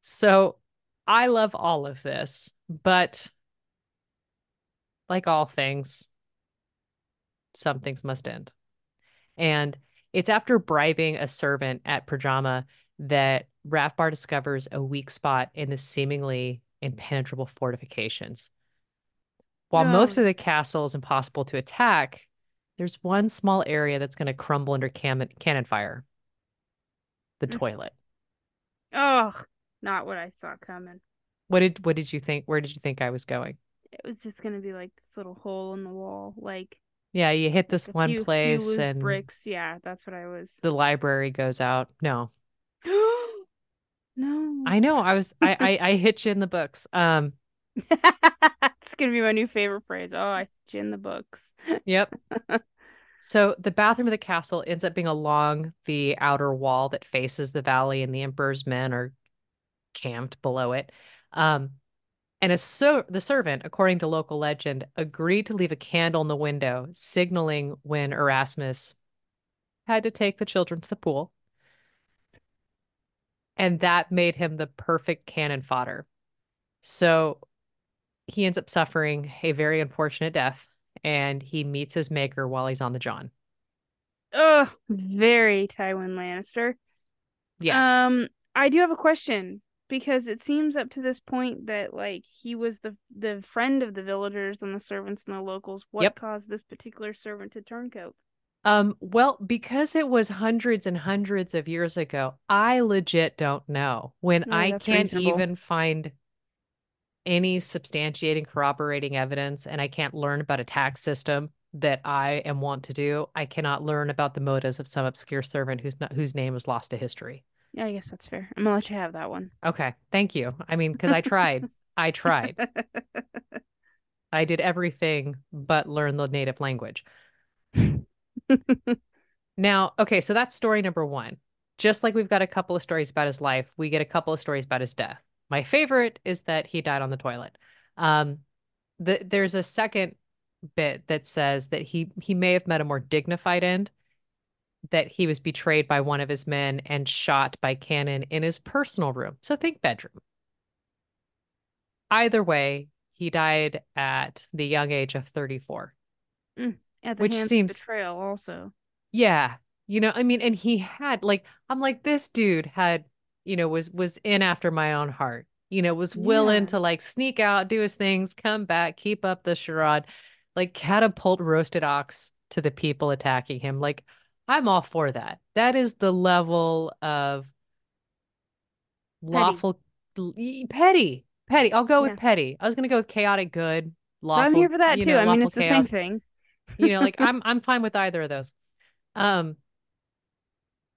So I love all of this, but like all things, some things must end. And it's after bribing a servant at Predjama that Ravbar discovers a weak spot in the seemingly impenetrable fortifications. While no. most of the castle is impossible to attack, there's one small area that's going to crumble under cam- cannon fire the toilet. Oh, not what I saw coming. What did what did you think? Where did you think I was going? It was just going to be like this little hole in the wall, like yeah, you hit this like one few, place few and bricks. Yeah, that's what I was. The library goes out. No. no. I know. I was I, I I hit you in the books. Um it's gonna be my new favorite phrase. Oh, I gin the books. Yep. so the bathroom of the castle ends up being along the outer wall that faces the valley, and the emperor's men are camped below it. Um, and a so the servant, according to local legend, agreed to leave a candle in the window, signaling when Erasmus had to take the children to the pool. And that made him the perfect cannon fodder. So he ends up suffering a very unfortunate death and he meets his maker while he's on the John. Oh, very Tywin Lannister. Yeah. Um, I do have a question because it seems up to this point that like he was the the friend of the villagers and the servants and the locals. What yep. caused this particular servant to turncoat? Um, well, because it was hundreds and hundreds of years ago, I legit don't know. When oh, I can't reasonable. even find any substantiating corroborating evidence and I can't learn about a tax system that I am want to do, I cannot learn about the motives of some obscure servant whose not, whose name is lost to history. Yeah, I guess that's fair. I'm gonna let you have that one. Okay, thank you. I mean, because I tried, I tried. I did everything but learn the native language. now, okay, so that's story number one. Just like we've got a couple of stories about his life, we get a couple of stories about his death. My favorite is that he died on the toilet. Um, the, there's a second bit that says that he he may have met a more dignified end, that he was betrayed by one of his men and shot by cannon in his personal room. So think bedroom. Either way, he died at the young age of 34. Mm, at the which seems betrayal also. Yeah. You know, I mean, and he had like I'm like, this dude had, you know, was was in after my own heart. You know, was willing yeah. to like sneak out, do his things, come back, keep up the charade, like catapult roasted ox to the people attacking him. Like, I'm all for that. That is the level of lawful petty. petty Petty. I'll go yeah. with petty. I was gonna go with chaotic good. Lawful, I'm here for that too. Know, I mean, it's the same thing. you know, like I'm I'm fine with either of those. Um.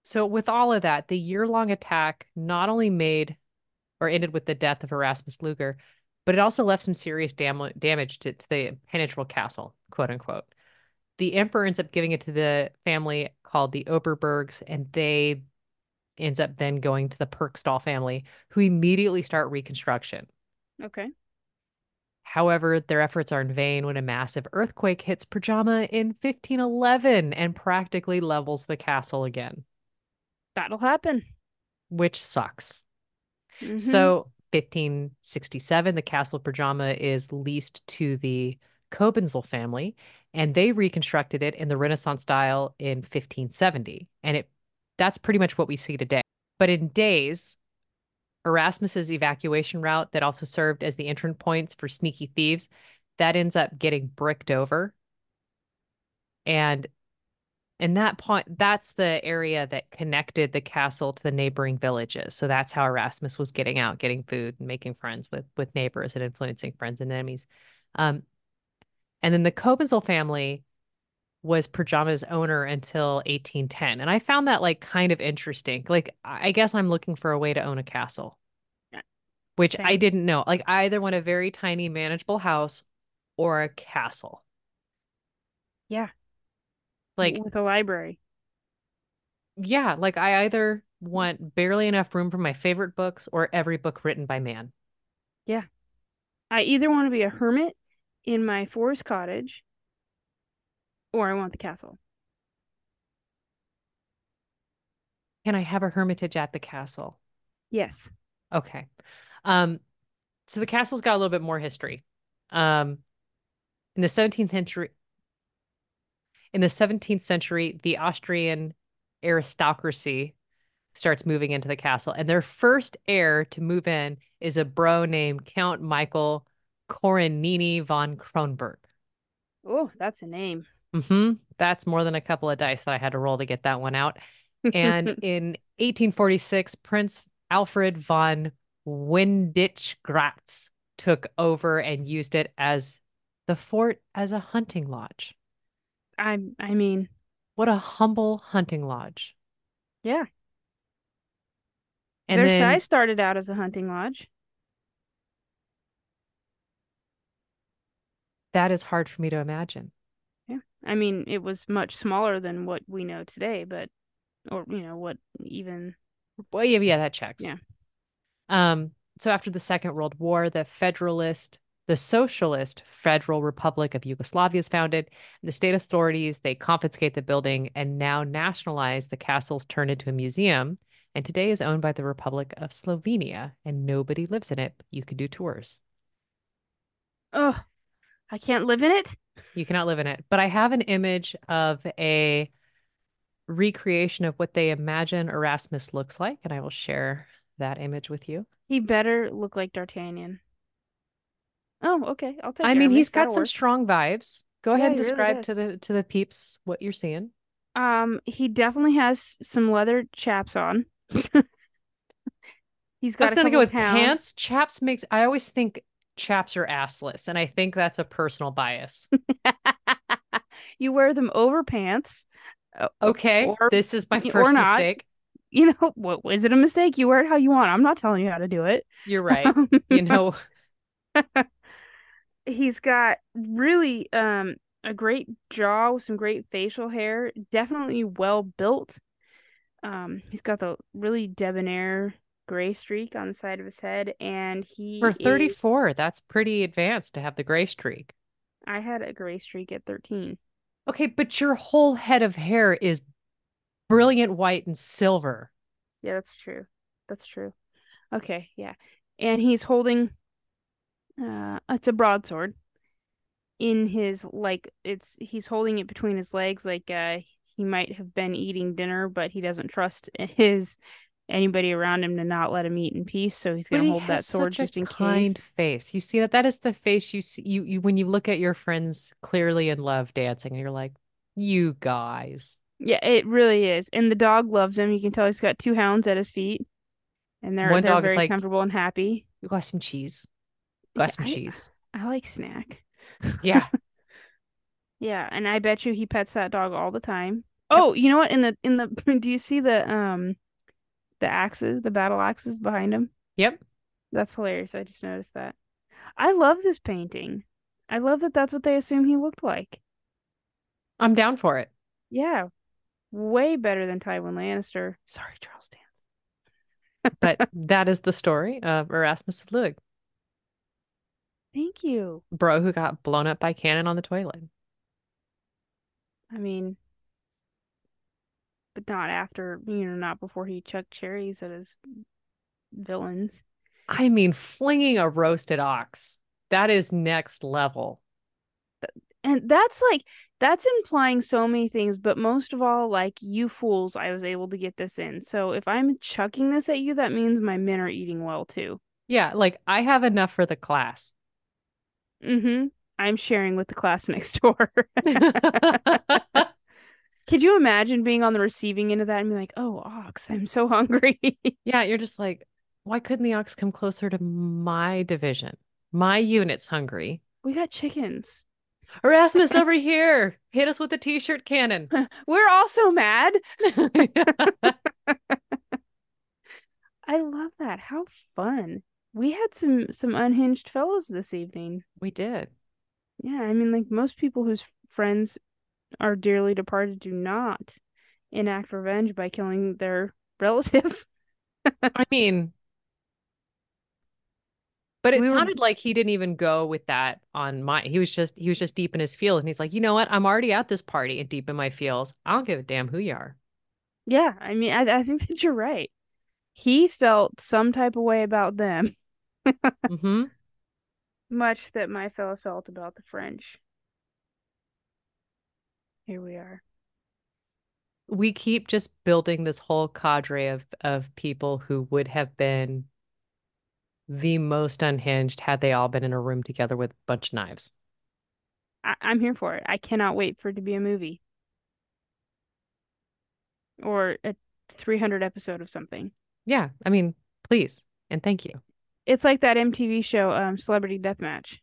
So with all of that, the year-long attack not only made or ended with the death of Erasmus Luger, but it also left some serious dam- damage to, to the impenetrable castle, quote unquote. The emperor ends up giving it to the family called the Oberbergs, and they ends up then going to the Perkstall family, who immediately start reconstruction. Okay. However, their efforts are in vain when a massive earthquake hits Predjama in 1511 and practically levels the castle again. That'll happen. Which sucks. Mm-hmm. So, 1567, the castle of Predjama is leased to the Cobenzl family, and they reconstructed it in the Renaissance style in 1570. And it that's pretty much what we see today. But in days, Erasmus's evacuation route that also served as the entrance points for sneaky thieves, that ends up getting bricked over. And in that point, that's the area that connected the castle to the neighboring villages. So that's how Erasmus was getting out, getting food, and making friends with with neighbors and influencing friends and enemies. Um, and then the Cobenzl family was Predjama's owner until 1810. And I found that like kind of interesting. Like, I guess I'm looking for a way to own a castle, which Same. I didn't know. Like, I either want a very tiny, manageable house or a castle. Yeah. Like, with a library. Yeah. Like, I either want barely enough room for my favorite books or every book written by man. Yeah. I either want to be a hermit in my forest cottage or I want the castle. Can I have a hermitage at the castle? Yes. Okay. Um, so the castle's got a little bit more history. Um, in the 17th century, in the 17th century, the Austrian aristocracy starts moving into the castle, and their first heir to move in is a bro named Count Michael Coronini von Kronberg. Oh, that's a name. Mm-hmm. That's more than a couple of dice that I had to roll to get that one out. And in 1846, Prince Alfred von Windisch-Gratz took over and used it as the fort as a hunting lodge. I I mean, what a humble hunting lodge. Yeah. And Versailles then, started out as a hunting lodge. That is hard for me to imagine. Yeah. I mean, it was much smaller than what we know today, but or you know what even. Well, yeah, yeah, that checks. Yeah. Um. So after the Second World War, the Federalist, the Socialist Federal Republic of Yugoslavia is founded. The state authorities they confiscate the building and now nationalize the castles, turn it into a museum, and today is owned by the Republic of Slovenia, and nobody lives in it. But you can do tours. Oh, I can't live in it. You cannot live in it. But I have an image of a recreation of what they imagine Erasmus looks like, and I will share that image with you. He better look like D'Artagnan. Oh, okay. I'll take. I mean, he's got some strong vibes. Go yeah, ahead and describe really to the to the peeps what you're seeing. Um, he definitely has some leather chaps on. he's got. I was gonna go with pounds. pants. Chaps makes. I always think chaps are assless, and I think that's a personal bias. you wear them over pants. Uh, okay, or, this is my first mistake. You know, what is it a mistake? You wear it how you want. I'm not telling you how to do it. You're right. you know, he's got really um a great jaw with some great facial hair. Definitely well built. Um, he's got the really debonair gray streak on the side of his head, and he for 34, is... that's pretty advanced to have the gray streak. I had a gray streak at 13. Okay, but your whole head of hair is brilliant white and silver. Yeah, that's true. That's true. Okay, yeah. And he's holding uh it's a broadsword in his like it's he's holding it between his legs like uh he might have been eating dinner but he doesn't trust his anybody around him to not let him eat in peace so he's going to hold that sword just in kind case. face. You see that that is the face you see you, you when you look at your friends clearly in love dancing and you're like you guys. Yeah it really is and the dog loves him. You can tell he's got two hounds at his feet and they're, One they're very like, comfortable and happy. You got some cheese got yeah, some I, cheese i like snack yeah. yeah, and I bet you he pets that dog all the time. Oh, you know what? In the in the do you see the um the axes, the battle axes behind him? Yep. That's hilarious. I just noticed that. I love this painting. I love that that's what they assume he looked like. I'm down for it. Yeah. Way better than Tywin Lannister. Sorry, Charles Dance. but that is the story of Erasmus Lueg. Thank you. Bro who got blown up by cannon on the toilet. I mean, but not after, you know, not before he chucked cherries at his villains. I mean, flinging a roasted ox. That is next level. And that's like, that's implying so many things, but most of all, like, you fools, I was able to get this in. So if I'm chucking this at you, that means my men are eating well too. Yeah, like I have enough for the class. Mm-hmm. I'm sharing with the class next door. Could you imagine being on the receiving end of that and be like, oh, ox, I'm so hungry? yeah, you're just like, why couldn't the ox come closer to my division? My unit's hungry. We got chickens. Erasmus over here. Hit us with a t-shirt cannon. We're also mad. I love that. How fun we had some some unhinged fellows this evening. We did. Yeah, I mean, like most people whose friends are dearly departed do not enact revenge by killing their relative. I mean, but it we sounded were... like he didn't even go with that on my. He was just he was just deep in his feels, and he's like, you know what? I'm already at this party and deep in my feels. I don't give a damn who you are. Yeah, I mean, I, I think that you're right. He felt some type of way about them mm-hmm. Much that my fellow felt about the French. Here we are. We keep just building this whole cadre of of people who would have been the most unhinged had they all been in a room together with a bunch of knives. I- I'm here for it. I cannot wait for it to be a movie or a 300 episode of something. Yeah, I mean, please and thank you. It's like that MTV show, um, Celebrity Deathmatch.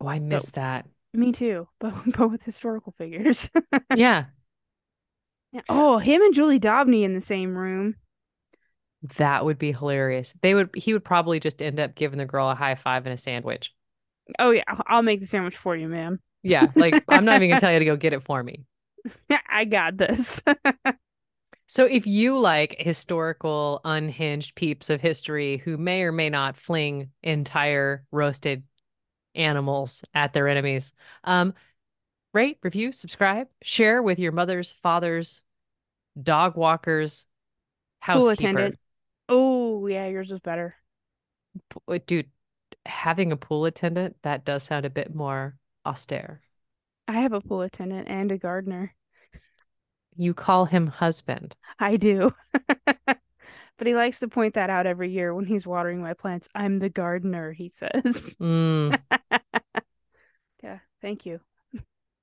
Oh, I missed but, that. Me too, but but with historical figures. yeah. yeah. Oh, him and Julie d'Aubigny in the same room. That would be hilarious. They would. He would probably just end up giving the girl a high five and a sandwich. Oh yeah, I'll make the sandwich for you, ma'am. Yeah, like I'm not even gonna tell you to go get it for me. I got this. So if you like historical unhinged peeps of history who may or may not fling entire roasted animals at their enemies, um, rate, review, subscribe, share with your mother's, father's, dog walkers, housekeeper. Oh yeah, yours was better. Dude, having a pool attendant, that does sound a bit more austere. I have a pool attendant and a gardener. You call him husband. I do. but he likes to point that out every year when he's watering my plants. I'm the gardener, he says. Mm. yeah, thank you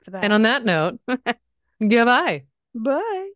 for that. And on that note, goodbye. Bye.